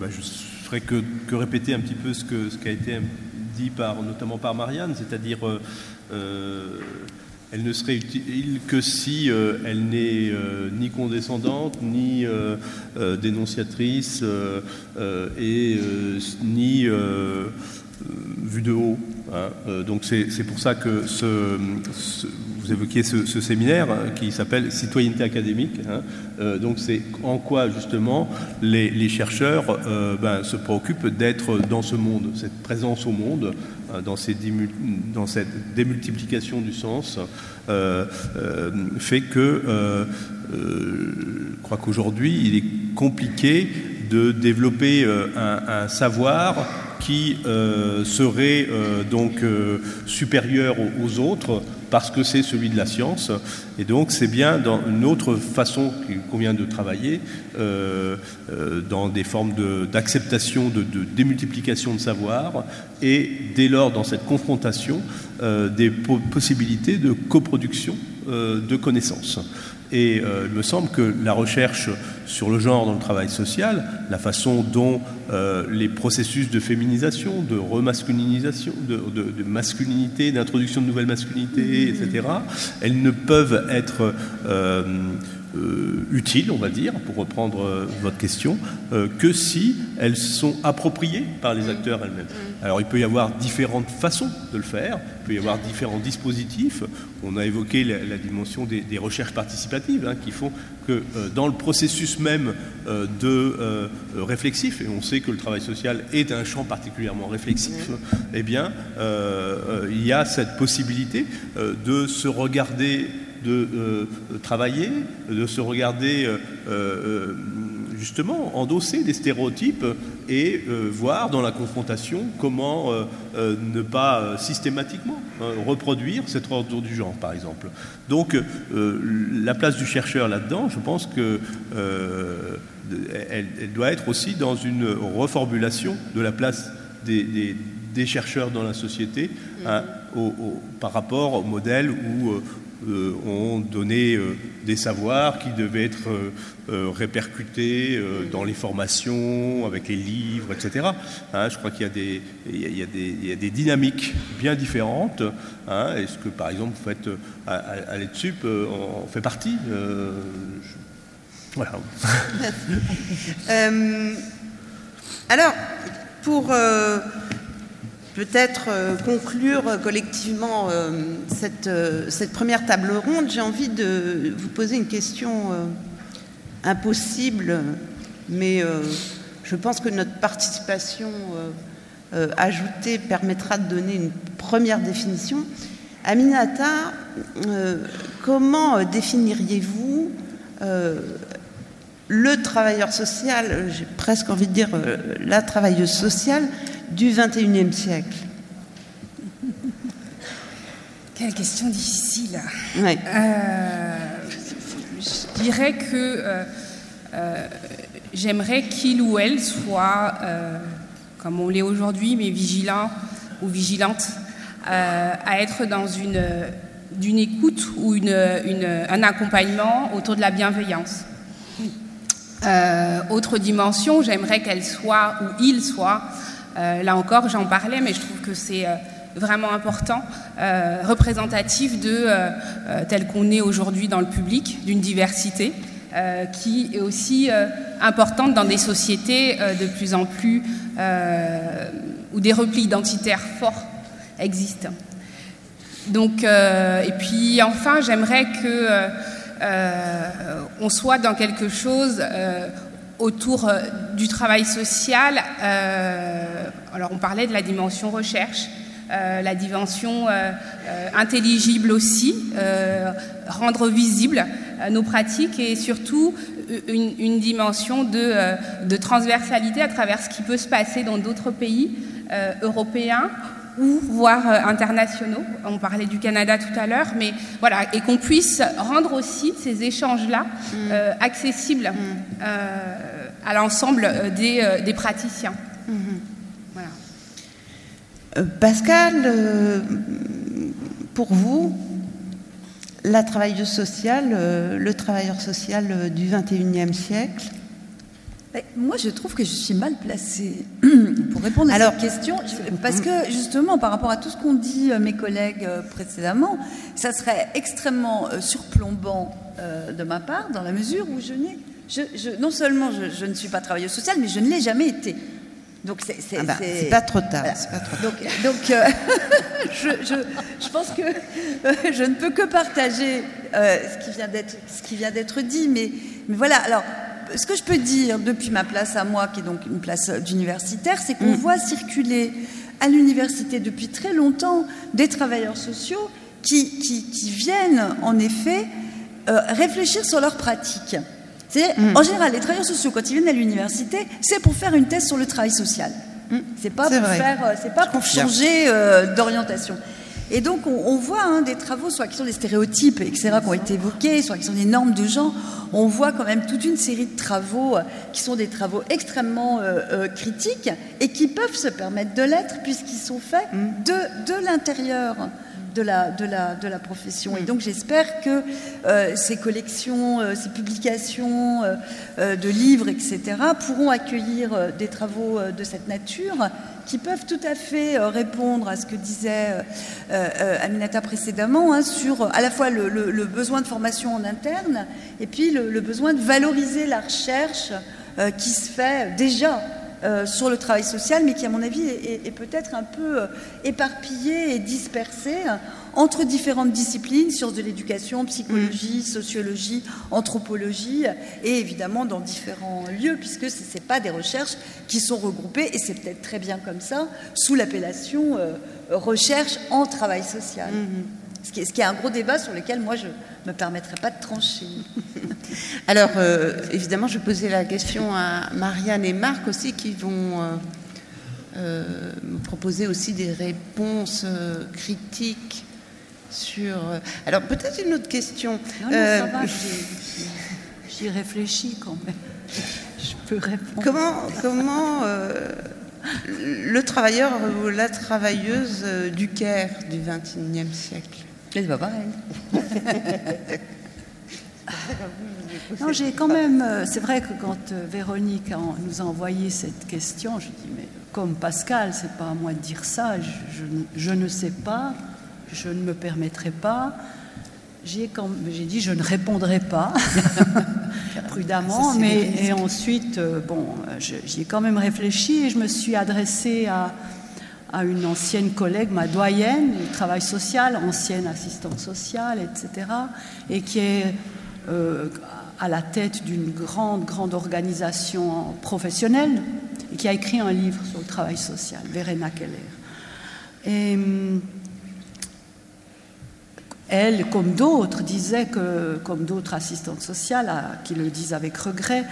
bah, je ne ferai que, répéter un petit peu ce, que, ce qui a été dit par, notamment par Marianne, c'est-à-dire elle ne serait utile que si elle n'est ni condescendante, ni dénonciatrice, et ni vue de haut. Hein. Euh, donc c'est pour ça que ce, vous évoquiez ce, séminaire hein, qui s'appelle Citoyenneté académique. Hein. Euh, donc c'est en quoi justement les, chercheurs euh, ben, se préoccupent d'être dans ce monde, cette présence au monde, dans, cette démultiplication du sens, fait que je crois qu'aujourd'hui il est compliqué de développer un savoir qui euh, serait euh, donc euh, supérieur aux, autres parce que c'est celui de la science. Et donc c'est bien dans une autre façon qu'il convient de travailler, dans des formes d'acceptation, de, démultiplication de savoir, et dès lors dans cette confrontation, des possibilités de coproduction de connaissances. Et euh, il me semble que la recherche sur le genre dans le travail social, la façon dont euh, les processus de féminisation, de remasculinisation, de, masculinité, d'introduction de nouvelles masculinités, etc., elles ne peuvent être euh, utiles, on va dire, pour reprendre votre question, que si elles sont appropriées par les acteurs elles-mêmes. Alors il peut y avoir différentes façons de le faire, il peut y avoir différents dispositifs. On a évoqué la, dimension des, recherches participatives hein, qui font que euh, dans le processus même euh, de euh, réflexif, et on sait que le travail social est un champ particulièrement réflexif, eh bien il y a cette possibilité de se regarder de travailler, de se regarder justement endosser des stéréotypes et euh, voir dans la confrontation comment euh, euh, ne pas systématiquement reproduire cet ordre du genre, par exemple. Donc la place du chercheur là-dedans, je pense que elle, doit être aussi dans une reformulation de la place des, chercheurs dans la société hein, par rapport au modèle où euh, ont donné euh, des savoirs qui devaient être euh, répercutés dans les formations, avec les livres, etc. Hein, je crois qu'il y, a des dynamiques bien différentes. Hein, Est-ce que, par exemple, vous faites à, à, l'EDSUP, on fait partie Voilà. alors, pour peut-être euh, conclure collectivement euh, euh, cette, première table ronde, j'ai envie de vous poser une question impossible, mais je pense que notre participation ajoutée permettra de donner une première définition. Aminata, comment définiriez-vous le travailleur social, j'ai presque envie de dire la travailleuse sociale, du 21e siècle Quelle question difficile. Euh, je dirais que euh, euh, j'aimerais qu'il ou elle soit, comme on l'est aujourd'hui, mais vigilant ou vigilante, à être dans une, d'une écoute ou une, un accompagnement autour de la bienveillance. autre dimension, j'aimerais qu'elle soit ou il soit là encore, j'en parlais, mais je trouve que c'est euh, vraiment important, euh, représentatif de tel qu'on est aujourd'hui dans le public, d'une diversité qui est aussi importante dans des sociétés de plus en plus où des replis identitaires forts existent. Donc, et puis enfin, j'aimerais que on soit dans quelque chose autour euh, du travail social. Euh, alors on parlait de la dimension recherche, euh, la dimension intelligible aussi, rendre visible nos pratiques et surtout une, dimension de, de, transversalité à travers ce qui peut se passer dans d'autres pays européens ou voire internationaux. On parlait du Canada tout à l'heure, mais voilà, et qu'on puisse rendre aussi ces échanges-là mm. accessibles. Mm à l'ensemble euh, euh, des, praticiens. Mhm. Euh, Pascal, pour vous, la travailleuse sociale, le travailleur social du 21e siècle moi, je trouve que je suis mal placée pour répondre à cette question, parce que justement, par rapport à tout ce qu'ont dit mes collègues précédemment, ça serait extrêmement surplombant de ma part, dans la mesure où je n'ai non seulement je, ne suis pas travailleuse sociale, mais je ne l'ai jamais été. Donc c'est ah bah, pas trop tard. Donc, euh, je, pense que euh, je ne peux que partager euh, ce qui vient d'être dit, mais, mais, voilà. Alors, ce que je peux dire depuis ma place à moi, qui est donc une place d'universitaire, c'est qu'on mm. voit circuler à l'université depuis très longtemps des travailleurs sociaux qui, qui, qui viennent en effet réfléchir sur leurs pratiques. Mm. En général, les travailleurs sociaux, quand ils viennent à l'université, c'est pour faire une thèse sur le travail social. Mm. C'est pas pour faire, euh, c'est pas pour changer euh, d'orientation. Et donc, on, voit hein, des travaux, soit qui sont des stéréotypes, etc., qui ont été évoqués, soit qui sont des normes de genre. On voit quand même toute une série de travaux euh, qui sont des travaux extrêmement critiques et qui peuvent se permettre de l'être puisqu'ils sont faits mm. de, de l'intérieur de la, de la, de la profession. Et donc j'espère que euh, ces collections, euh, ces publications euh, de livres, etc., pourront accueillir des travaux de cette nature qui peuvent tout à fait répondre à ce que disait Aminata précédemment hein, sur à la fois le, besoin de formation en interne et puis le, besoin de valoriser la recherche qui se fait déjà euh, sur le travail social, mais qui, à mon avis, est, peut-être un peu euh, éparpillé et dispersé euh, entre différentes disciplines, sciences de l'éducation, psychologie, mm. sociologie, anthropologie, et évidemment dans différents lieux, puisque ce n'est pas des recherches qui sont regroupées, et c'est peut-être très bien comme ça, sous l'appellation recherche en travail social. Mm-hmm. Ce qui, est, un gros débat sur lequel moi je ne me permettrai pas de trancher. Alors, euh, évidemment, je posais la question à Marianne et Marc aussi, qui vont euh, euh, me proposer aussi des réponses critiques sur. alors, peut-être une autre question. Non, non ça va, j'y réfléchis quand même. peux répondre. Comment, comment euh, le travailleur ou la travailleuse euh, du Caire du XXIe siècle? C'est pas pareil. Non, j'ai quand même. euh, C'est vrai que quand euh, Véronique nous a envoyé cette question, je dis mais comme Pascal, c'est pas à moi de dire ça. Je, je je ne sais pas, je ne me permettrai pas. J'ai dit je ne répondrai pas prudemment, mais et ensuite euh, bon, j'y ai quand même réfléchi et je me suis adressée à à une ancienne collègue, ma doyenne du travail social, ancienne assistante sociale, etc., et qui est euh, à la tête d'une grande, grande organisation professionnelle, et qui a écrit un livre sur le travail social, Verena Keller. Et hum, elle, comme d'autres, disait que, comme d'autres assistantes sociales, qui le disent avec regret,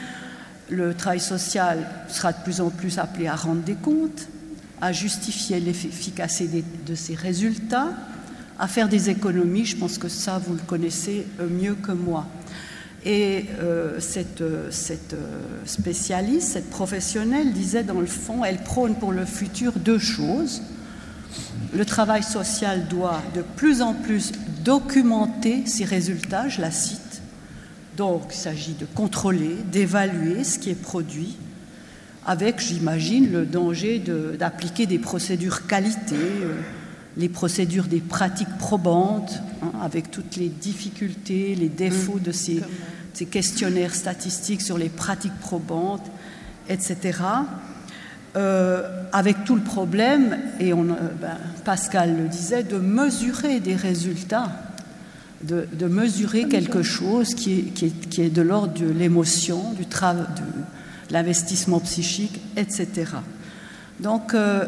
le travail social sera de plus en plus appelé à rendre des comptes, à justifier l'efficacité de ses résultats, à faire des économies. Je pense que ça, vous le connaissez euh, mieux que moi. Et euh, cette, euh, cette, spécialiste, cette professionnelle disait dans le fond, elle prône pour le futur deux choses. Le travail social doit de plus en plus documenter ses résultats, je la cite. Donc il s'agit de contrôler, d'évaluer ce qui est produit, avec, j'imagine, le danger de- d'appliquer des procédures qualité, euh, les procédures des pratiques probantes, hein, avec toutes les difficultés, les défauts de ces, ces questionnaires statistiques sur les pratiques probantes, etc. Euh, avec tout le problème, et euh, ben, Pascal le disait, de mesurer des résultats, de, mesurer quelque chose qui est, de l'ordre de l'émotion, du travail, de l'investissement psychique, etc. Donc, euh,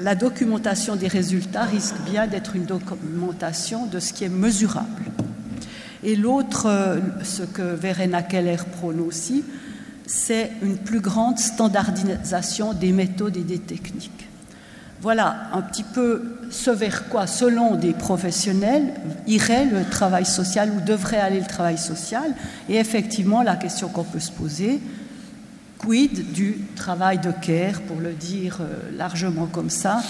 la documentation des résultats risque bien d'être une documentation de ce qui est mesurable. Et l'autre, ce que Verena Keller prône aussi, c'est une plus grande standardisation des méthodes et des techniques. Voilà un petit peu ce vers quoi, selon des professionnels, irait le travail social ou devrait aller le travail social. Et effectivement, la question qu'on peut se poser, quid du travail de care, pour le dire euh, largement comme ça.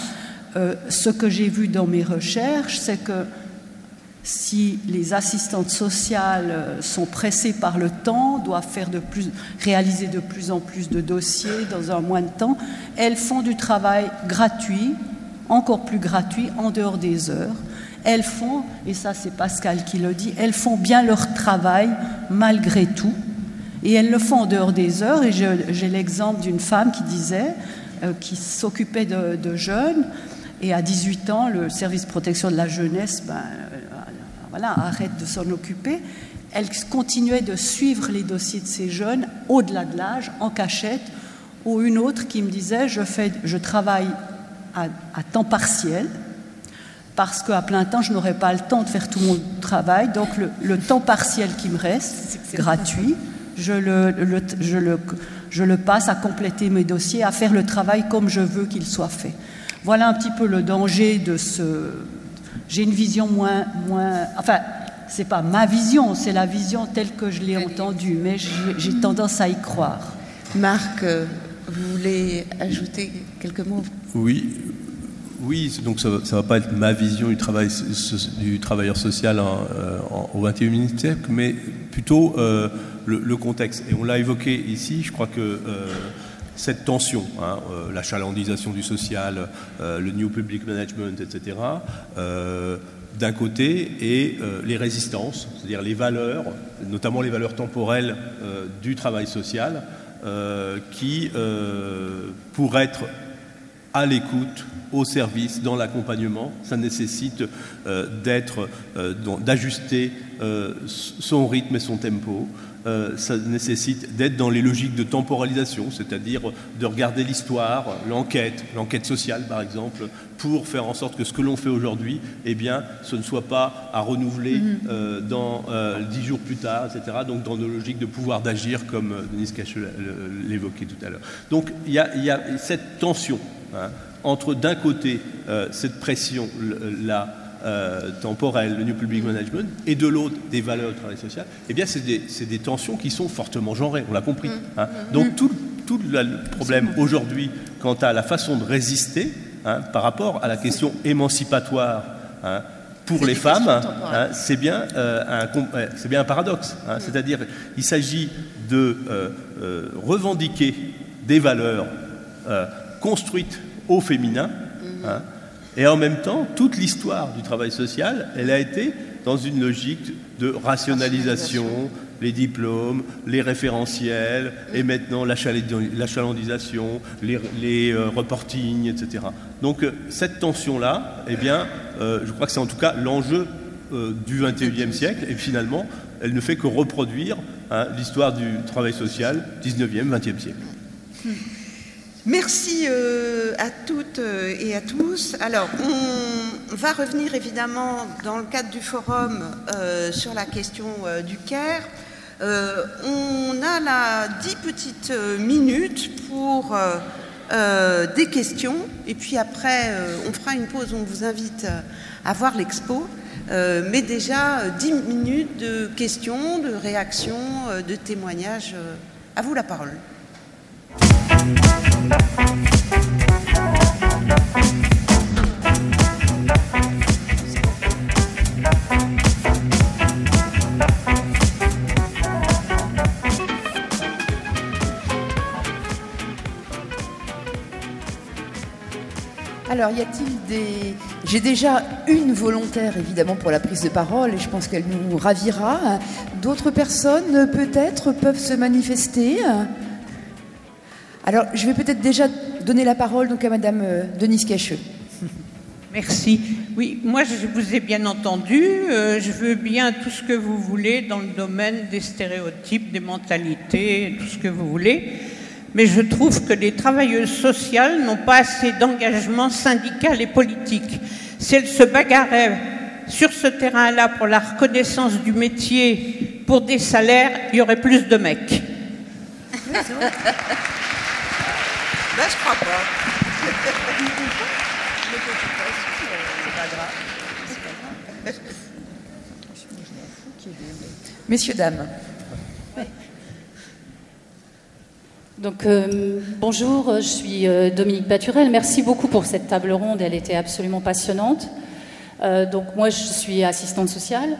Euh, ce que j'ai vu dans mes recherches, c'est que si les assistantes sociales euh, sont pressées par le temps, doivent faire de plus, réaliser de plus en plus de dossiers dans un moins de temps, elles font du travail gratuit, encore plus gratuit, en dehors des heures. Elles font, et ça c'est Pascal qui le dit, elles font bien leur travail malgré tout. Et elles le font en dehors des heures. Et j'ai l'exemple d'une femme qui disait, euh, qui s'occupait de, de jeunes, et à 18 ans, le service protection de la jeunesse ben, voilà, arrête de s'en occuper. Elle continuait de suivre les dossiers de ces jeunes au-delà de l'âge, en cachette, ou une autre qui me disait, je, fais, je travaille à, à temps partiel, parce qu'à plein temps, je n'aurai pas le temps de faire tout mon travail. Donc le, le temps partiel qui me reste, gratuit, je le, le- je, le, je le passe à compléter mes dossiers, à faire le travail comme je veux qu'il soit fait. Voilà un petit peu le danger de ce... J'ai une vision moins... moins enfin, c'est pas ma vision, c'est la vision telle que je l'ai entendue, mais j'ai tendance à y croire. Marc, euh, vous voulez ajouter quelques mots? Oui, oui, donc ça ne va pas être ma vision du, travail, du travailleur social en, euh, en- au XXIe siècle, mais plutôt euh, le, le contexte. Et on l'a évoqué ici, je crois que euh, cette tension, hein, euh, la chalandisation du social, euh, le new public management, etc., euh, d'un côté, et les résistances, c'est-à-dire les valeurs, notamment les valeurs temporelles du travail social, qui, pour être à l'écoute, au service, dans l'accompagnement. Ça nécessite d'ajuster son rythme et son tempo. Euh, ça nécessite d'être dans les logiques de temporalisation, c'est-à-dire de regarder l'histoire, l'enquête, l'enquête sociale par exemple, pour faire en sorte que ce que l'on fait aujourd'hui, eh bien, ce ne soit pas à renouveler euh, dans euh, dix jours plus tard, etc. Donc dans nos logiques de pouvoir d'agir, comme Denise le- l'évoquait tout à l'heure. Donc il y a, il y a cette tension hein, entre d'un côté cette pression, la, euh, temporel, le New Public Management, et de l'autre des valeurs du travail social, eh bien c'est des, des, tensions qui sont fortement genrées, on l'a compris. Mmh. Hein. Mmh. Donc tout, tout, le problème aujourd'hui quant à la façon de résister hein, par rapport à la question émancipatoire hein, pour les femmes, hein, c'est bien, euh, un, bien un paradoxe. Mmh. C'est-à-dire il s'agit de euh, euh, revendiquer des valeurs construites au féminin, et en même temps, toute l'histoire du travail social, elle a été dans une logique de rationalisation, les diplômes, les référentiels, et maintenant l'achalandisation, les, les euh, reportings, etc. Donc euh, cette tension-là, eh bien, euh, je crois que c'est en tout cas l'enjeu du XXIe siècle, et finalement, elle ne fait que reproduire hein, l'histoire du travail social 19e, 20e siècle. Merci euh, à toutes euh, et à tous. Alors, on va revenir évidemment dans le cadre du forum euh, sur la question du CARE. on a là dix petites minutes pour des questions et puis après on fera une pause, on vous invite à voir l'expo. mais déjà dix minutes de questions, de réactions, de témoignages. à vous la parole. Alors, y a-t-il des... J'ai déjà une volontaire, évidemment, pour la prise de parole, et je pense qu'elle nous ravira. D'autres personnes, peut-être, peuvent se manifester? Alors, je vais peut-être déjà donner la parole donc, à Madame euh, Denise Cacheux. Merci. Oui, moi je vous ai bien entendu. Euh, je veux bien tout ce que vous voulez dans le domaine des stéréotypes, des mentalités, tout ce que vous voulez. Mais je trouve que les travailleuses sociales n'ont pas assez d'engagement syndical et politique. Si elles se bagarraient sur ce terrain-là pour la reconnaissance du métier, pour des salaires, il y aurait plus de mecs. Là, je crois pas. Messieurs, dames. Donc, euh, bonjour, je suis euh, Dominique Baturel. Merci beaucoup pour cette table ronde, elle était absolument passionnante. Euh, donc, moi, je suis assistante sociale.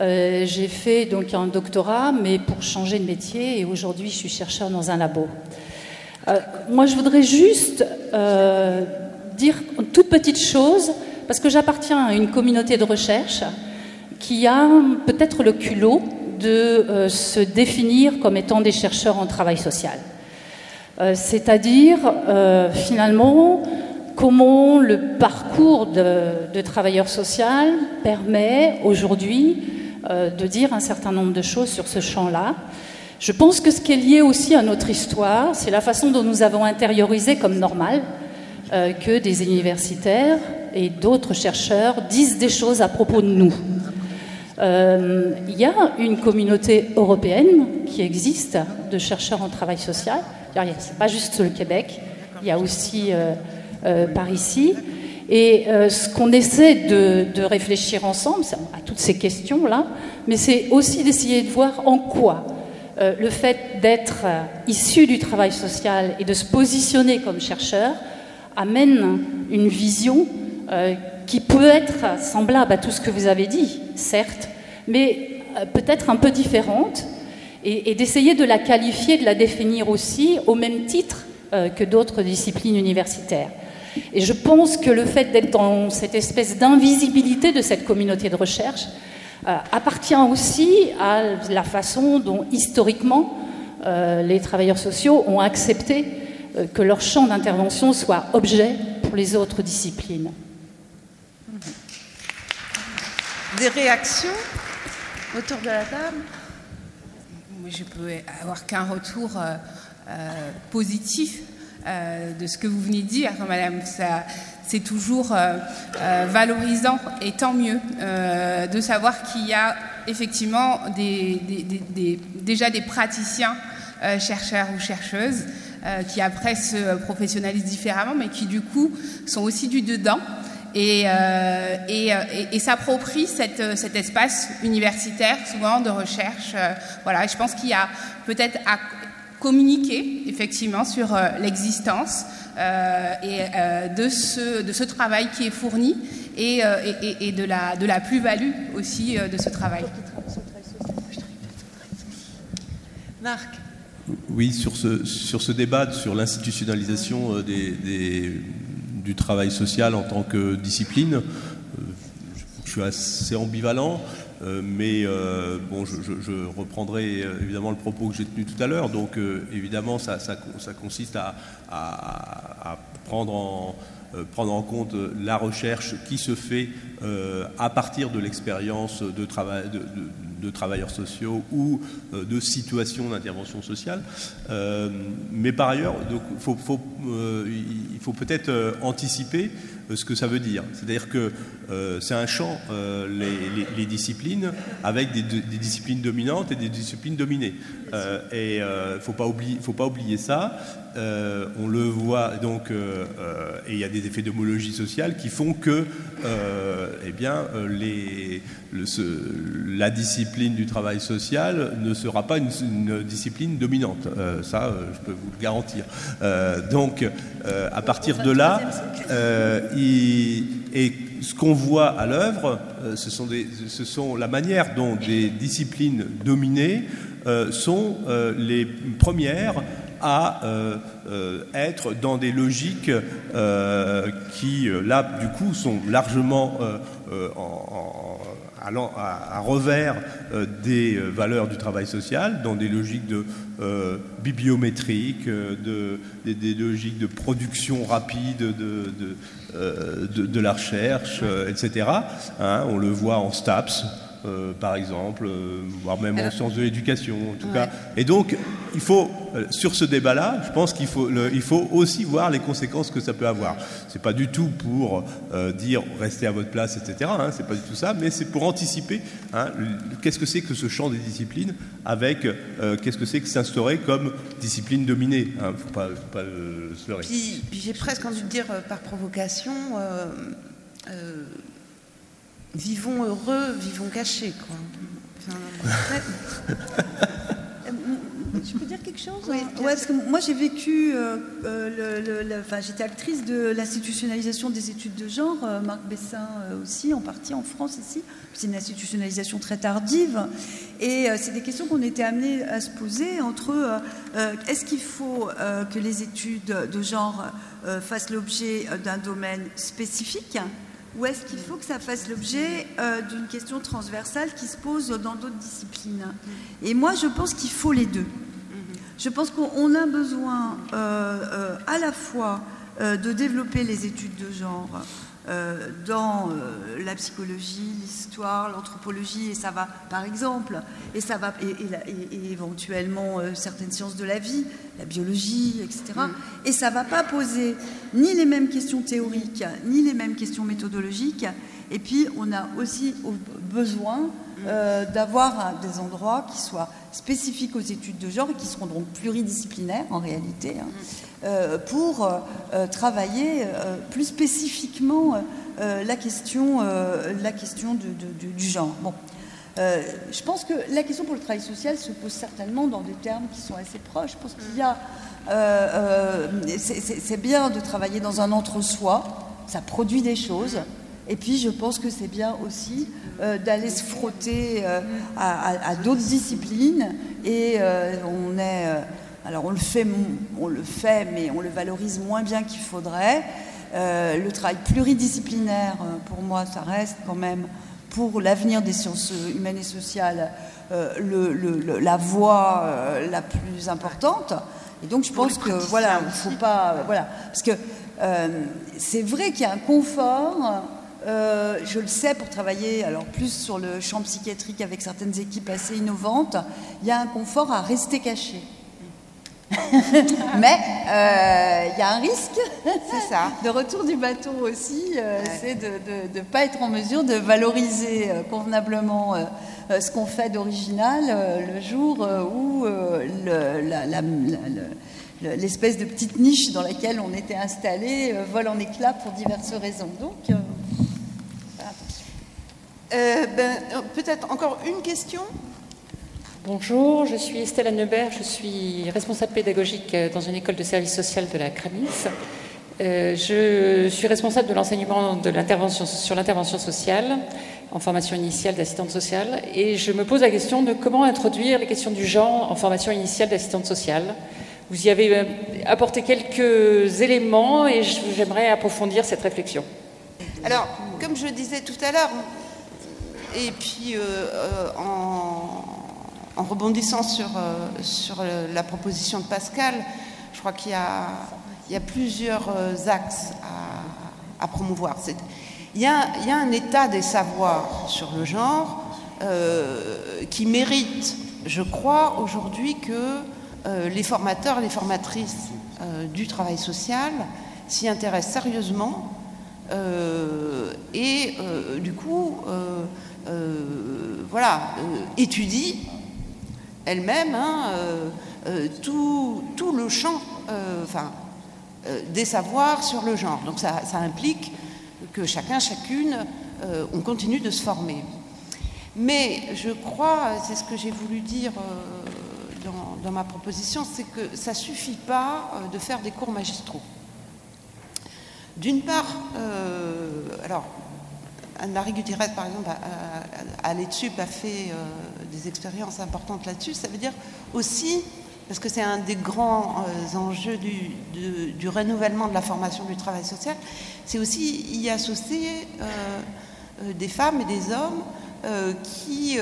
J'ai fait donc un doctorat, mais pour changer de métier, et aujourd'hui, je suis chercheur dans un labo. Euh, moi, je voudrais juste euh, dire une toute petite chose, parce que j'appartiens à une communauté de recherche qui a peut-être le culot de euh, se définir comme étant des chercheurs en travail social. C'est-à-dire, finalement, comment le parcours de, de travailleur social permet aujourd'hui de dire un certain nombre de choses sur ce champ-là. Je pense que ce qui est lié aussi à notre histoire, c'est la façon dont nous avons intériorisé comme normal euh, que des universitaires et d'autres chercheurs disent des choses à propos de nous. Euh, il y a une communauté européenne qui existe de chercheurs en travail social. C'est pas juste le Québec, il y a aussi euh, par ici. Et ce qu'on essaie de, de, réfléchir ensemble à toutes ces questions-là, mais c'est aussi d'essayer de voir en quoi euh, le fait d'être euh, issu du travail social et de se positionner comme chercheur amène une vision euh, qui peut être semblable à tout ce que vous avez dit, certes, mais peut-être un peu différente, et, d'essayer de la qualifier, de la définir aussi au même titre que d'autres disciplines universitaires. Et je pense que le fait d'être dans cette espèce d'invisibilité de cette communauté de recherche, appartient aussi à la façon dont historiquement euh, les travailleurs sociaux ont accepté euh, que leur champ d'intervention soit objet pour les autres disciplines. Des réactions autour de la table? Moi, je peux avoir qu'un retour positif de ce que vous venez de dire, Madame. Ça, c'est toujours euh, euh, valorisant et tant mieux euh, de savoir qu'il y a effectivement déjà des praticiens, chercheurs ou chercheuses, qui après se professionnalisent différemment, mais qui du coup sont aussi du dedans et, s'approprie cet espace universitaire, souvent de recherche. voilà, je pense qu'il y a peut-être à communiquer effectivement sur l'existence et de, ce, de ce travail qui est fourni et, et de la, de la plus-value aussi de ce travail. Marc oui, sur ce, sur ce débat sur l'institutionnalisation euh, des, du travail social en tant que discipline, euh, je suis assez ambivalent. Euh, mais bon, je, reprendrai évidemment le propos que j'ai tenu tout à l'heure. Donc, évidemment, ça, consiste à, prendre en, compte la recherche qui se fait à partir de l'expérience de travail, de, de travailleurs sociaux ou euh, de situations d'intervention sociale. Euh, mais par ailleurs, euh, il faut peut-être anticiper ce que ça veut dire. C'est-à-dire que c'est un champ, les, disciplines, avec des, disciplines dominantes et des disciplines dominées. et il ne faut, pas oublier, ça. on le voit donc, et il y a des effets d'homologie sociale qui font que eh bien, la discipline du travail social ne sera pas une, discipline dominante. Euh, ça, euh, je peux vous le garantir. Euh, donc, à partir de là, et ce qu'on voit à l'œuvre, ce, sont ce sont la manière dont des disciplines dominées sont les premières à être dans des logiques qui, là, du coup, sont largement en, à, revers euh, des euh, valeurs du travail social, dans des logiques de euh, bibliométriques, de, des, logiques de production rapide de, de, de la recherche, etc. Hein, on le voit en STAPS. Euh, par exemple, euh, voire même en sciences de l'éducation, en tout cas. Et donc, il faut, euh, sur ce débat-là, je pense qu'il faut, il faut aussi voir les conséquences que ça peut avoir. C'est pas du tout pour dire restez à votre place, etc. Hein, c'est pas du tout ça, mais c'est pour anticiper hein, qu'est-ce que c'est que ce champ des disciplines avec qu'est-ce que c'est que s'instaurer comme discipline dominée. Hein, faut pas, faut pas se leurrer. Puis, puis j'ai presque envie de dire par provocation vivons heureux, vivons cachés. Quoi. Je peux dire quelque chose Oui, parce que moi j'ai vécu, euh, euh, le, enfin, j'étais actrice de l'institutionnalisation des études de genre, euh, Marc Bessin aussi, en partie en France ici. C'est une institutionnalisation très tardive. Et c'est des questions qu'on était amenés à se poser entre est-ce qu'il faut que les études de genre fassent l'objet d'un domaine spécifique ou est-ce qu'il faut que ça fasse l'objet euh, d'une question transversale qui se pose dans d'autres disciplines? Et moi, je pense qu'il faut les deux. Je pense qu'on a besoin euh, euh, à la fois de développer les études de genre dans euh, la psychologie, l'histoire, l'anthropologie, et ça va, par exemple, et ça va, et, éventuellement euh, certaines sciences de la vie, la biologie, etc. Mm. Et ça va pas poser ni les mêmes questions théoriques, ni les mêmes questions méthodologiques. Et puis, on a aussi besoin d'avoir des endroits qui soient spécifiques aux études de genre et qui seront donc pluridisciplinaires en réalité. Hein. Euh, pour euh, travailler euh, plus spécifiquement la question, la question du genre. Bon. je pense que la question pour le travail social se pose certainement dans des termes qui sont assez proches. Je pense qu'il y a. c'est bien de travailler dans un entre-soi, ça produit des choses. Et puis je pense que c'est bien aussi d'aller se frotter à, à d'autres disciplines. Et on est alors on le fait, on le fait, mais on le valorise moins bien qu'il faudrait. Euh, le travail pluridisciplinaire, euh, pour moi, ça reste quand même pour l'avenir des sciences humaines et sociales euh, la voie la plus importante. Et donc je pense que voilà, il faut pas voilà parce que c'est vrai qu'il y a un confort. Je le sais pour travailler alors plus sur le champ psychiatrique avec certaines équipes assez innovantes, il y a un confort à rester caché. Mais il euh, y a un risque ça. de retour du bateau aussi, euh, c'est de ne pas être en mesure de valoriser euh, convenablement ce qu'on fait d'original le jour où l'espèce de petite niche dans laquelle on était installé vole en éclats pour diverses raisons. Donc Euh, ben, Peut-être encore une question? Bonjour, je suis Estelle Annebert, je suis responsable pédagogique dans une école de service social de la CRAMIS. Euh, je suis responsable de l'enseignement de l'intervention sur l'intervention sociale en formation initiale d'assistante sociale et je me pose la question de comment introduire les questions du genre en formation initiale d'assistante sociale. Vous y avez euh, apporté quelques éléments et j'aimerais approfondir cette réflexion. Alors, comme je disais tout à l'heure, et puis euh, euh, en, rebondissant sur, euh, sur la proposition de Pascal, je crois qu'il y, y, a plusieurs axes à, promouvoir. Il y, a, il y, a, un état des savoirs sur le genre qui mérite, je crois, aujourd'hui que les formateurs les formatrices du travail social s'y intéressent sérieusement et du coup, voilà, étudie elle-même hein, tout, tout, le champ enfin, des savoirs sur le genre. Donc ça, implique que chacun, chacune, on continue de se former. Mais je crois, c'est ce que j'ai voulu dire dans, ma proposition, c'est que ça ne suffit pas de faire des cours magistraux. D'une part, euh, alors, Anne-Marie Gutiérrez, par exemple, à, l'ETSUP a fait euh, des expériences importantes là-dessus. Ça veut dire aussi, parce que c'est un des grands euh, enjeux du, renouvellement de la formation du travail social, c'est aussi y associer des femmes et des hommes qui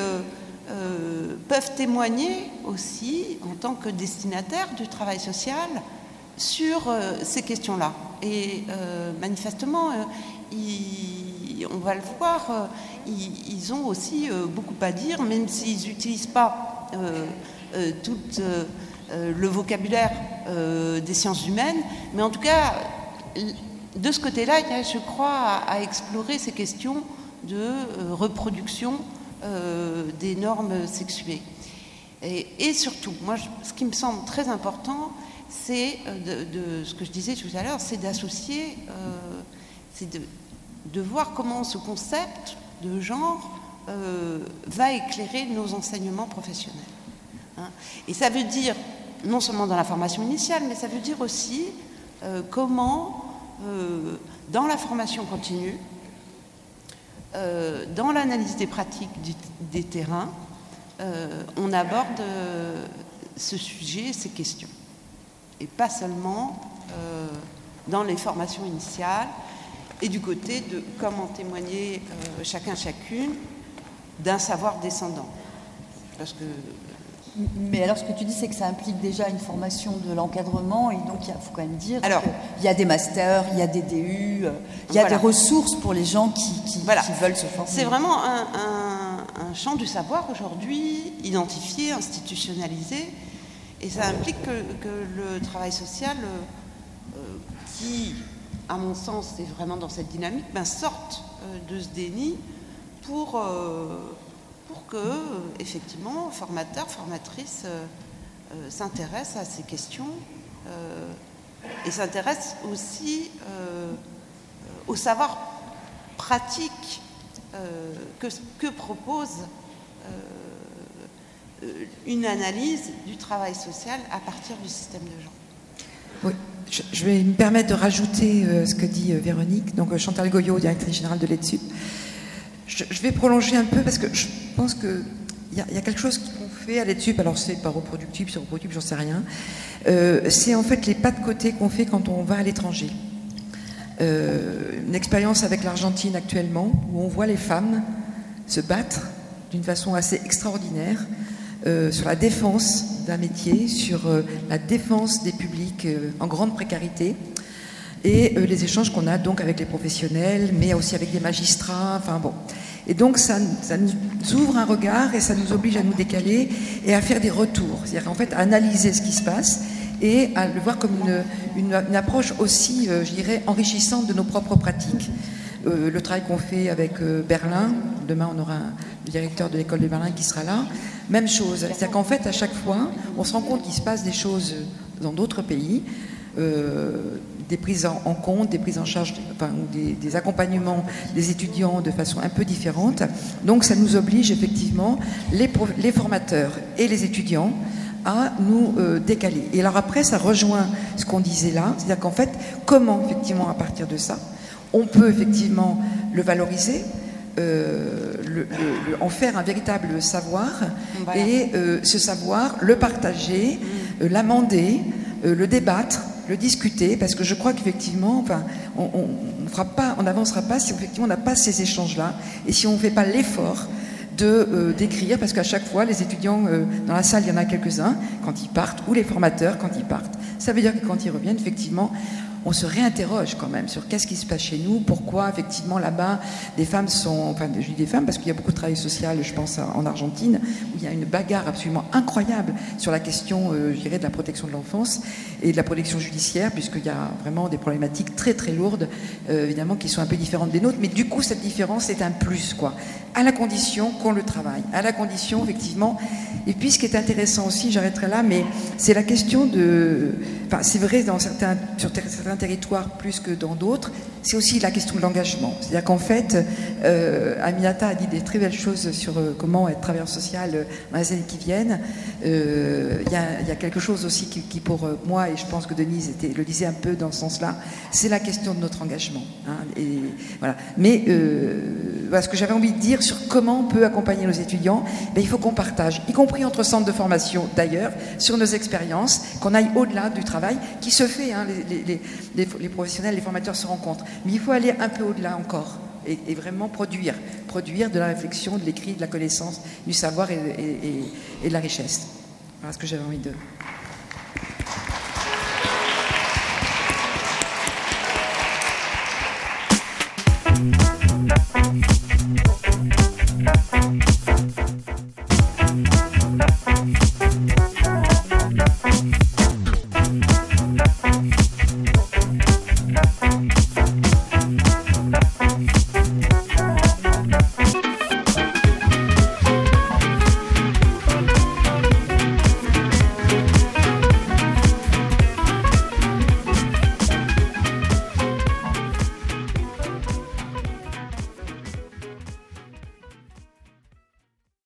peuvent témoigner aussi, en tant que destinataires du travail social, sur ces questions-là. Et euh, manifestement, euh, on va le voir, euh, ils, ont aussi beaucoup à dire, même s'ils n'utilisent pas tout le vocabulaire des sciences humaines. Mais en tout cas, de ce côté-là, il y a, je crois, à, explorer ces questions de reproduction des normes sexuées. Et, surtout, moi, ce qui me semble très important, c'est euh, de, ce que je disais tout à l'heure, c'est d'associer, euh, voir comment ce concept de genre euh, va éclairer nos enseignements professionnels. Hein. Et ça veut dire, non seulement dans la formation initiale, mais ça veut dire aussi comment, dans la formation continue, dans l'analyse des pratiques des terrains, on aborde ce sujet, ces questions et pas seulement euh, dans les formations initiales et du côté de comment témoigner euh, chacun chacune d'un savoir descendant. Parce que mais alors, ce que tu dis, c'est que ça implique déjà une formation de l'encadrement, et donc il faut quand même dire qu'il y a des masters, il y a des DU, euh, il y a des ressources pour les gens qui, qui, veulent se former. C'est vraiment un, un, un, champ du savoir aujourd'hui identifié, institutionnalisé, et ça implique que, le travail social, euh, euh, qui, à mon sens, est vraiment dans cette dynamique, ben, sorte euh, de ce déni pour, pour que, effectivement, formateurs, formatrices s'intéressent à ces questions et s'intéressent aussi au savoir pratique que, que propose euh, une analyse du travail social à partir du système de genre. Oui, je, vais me permettre de rajouter euh, ce que dit euh, Véronique, donc Chantal Goyot, directrice générale de l'ETSUP. Je, vais prolonger un peu parce que je pense qu'il y, a quelque chose qu'on fait à l'ETSUP, alors c'est pas reproductible, c'est reproductible, j'en sais rien. c'est en fait les pas de côté qu'on fait quand on va à l'étranger. une expérience avec l'Argentine actuellement, où on voit les femmes se battre d'une façon assez extraordinaire euh, sur la défense d'un métier, sur euh, la défense des publics euh, en grande précarité et les échanges qu'on a donc avec les professionnels, mais aussi avec des magistrats. Enfin bon. Et donc ça, ça, nous ouvre un regard et ça nous oblige à nous décaler et à faire des retours. C'est-à-dire en fait à analyser ce qui se passe et à le voir comme une, une, une approche aussi, je dirais, enrichissante de nos propres pratiques. Euh, le travail qu'on fait avec Berlin, demain on aura le directeur de l'école de Berlin qui sera là, même chose. C'est-à-dire qu'en fait, à chaque fois, on se rend compte qu'il se passe des choses dans d'autres pays, euh, des prises en, compte, des prises en charge, des, accompagnements des étudiants de façon un peu différente. Donc ça nous oblige effectivement, les, formateurs et les étudiants, à nous euh, décaler. Et alors après, ça rejoint ce qu'on disait là, c'est-à-dire qu'en fait, comment effectivement à partir de ça, on peut effectivement le valoriser, euh, le, en faire un véritable savoir et euh, ce savoir, le partager, mm. l'amender, le débattre, le discuter, parce que je crois qu'effectivement, enfin, on n'avancera pas si effectivement on n'a pas ces échanges-là et si on ne fait pas l'effort de euh, d'écrire parce qu'à chaque fois les étudiants euh, dans la salle il y en a quelques-uns quand ils partent ou les formateurs quand ils partent ça veut dire que quand ils reviennent effectivement on se réinterroge quand même sur qu'est-ce qui se passe chez nous, pourquoi effectivement là-bas des femmes sont, enfin je dis des femmes parce qu'il y a beaucoup de travail social, je pense en Argentine, où il y a une bagarre absolument incroyable sur la question, euh, je dirais, de la protection de l'enfance et de la protection judiciaire, puisqu'il y a vraiment des problématiques très très lourdes, euh, évidemment, qui sont un peu différentes des nôtres, mais du coup cette différence est un plus, quoi, à la condition qu'on le travaille, à la condition effectivement. Et puis ce qui est intéressant aussi, j'arrêterai là, mais c'est la question de, enfin c'est vrai dans sur certains territoires plus que dans d'autres, c'est aussi la question de l'engagement. C'est-à-dire qu'en fait, euh, Aminata a dit des très belles choses sur euh, comment être travailleur social euh, dans les années qui viennent. Euh, il y, a quelque chose aussi qui, pour moi, et je pense que Denise était, le disait un peu dans ce sens-là, c'est la question de notre engagement. Hein, voilà. Mais voilà, ce que j'avais envie de dire sur comment on peut accompagner nos étudiants, ben, il faut qu'on partage, y compris entre centres de formation d'ailleurs, sur nos expériences, qu'on aille au-delà du travail qui se fait. Hein, les professionnels, les formateurs se rencontrent. Mais il faut aller un peu au-delà encore et, vraiment produire, produire de la réflexion, de l'écrit, de la connaissance, du savoir et, et de la richesse. Voilà ce que j'avais envie de,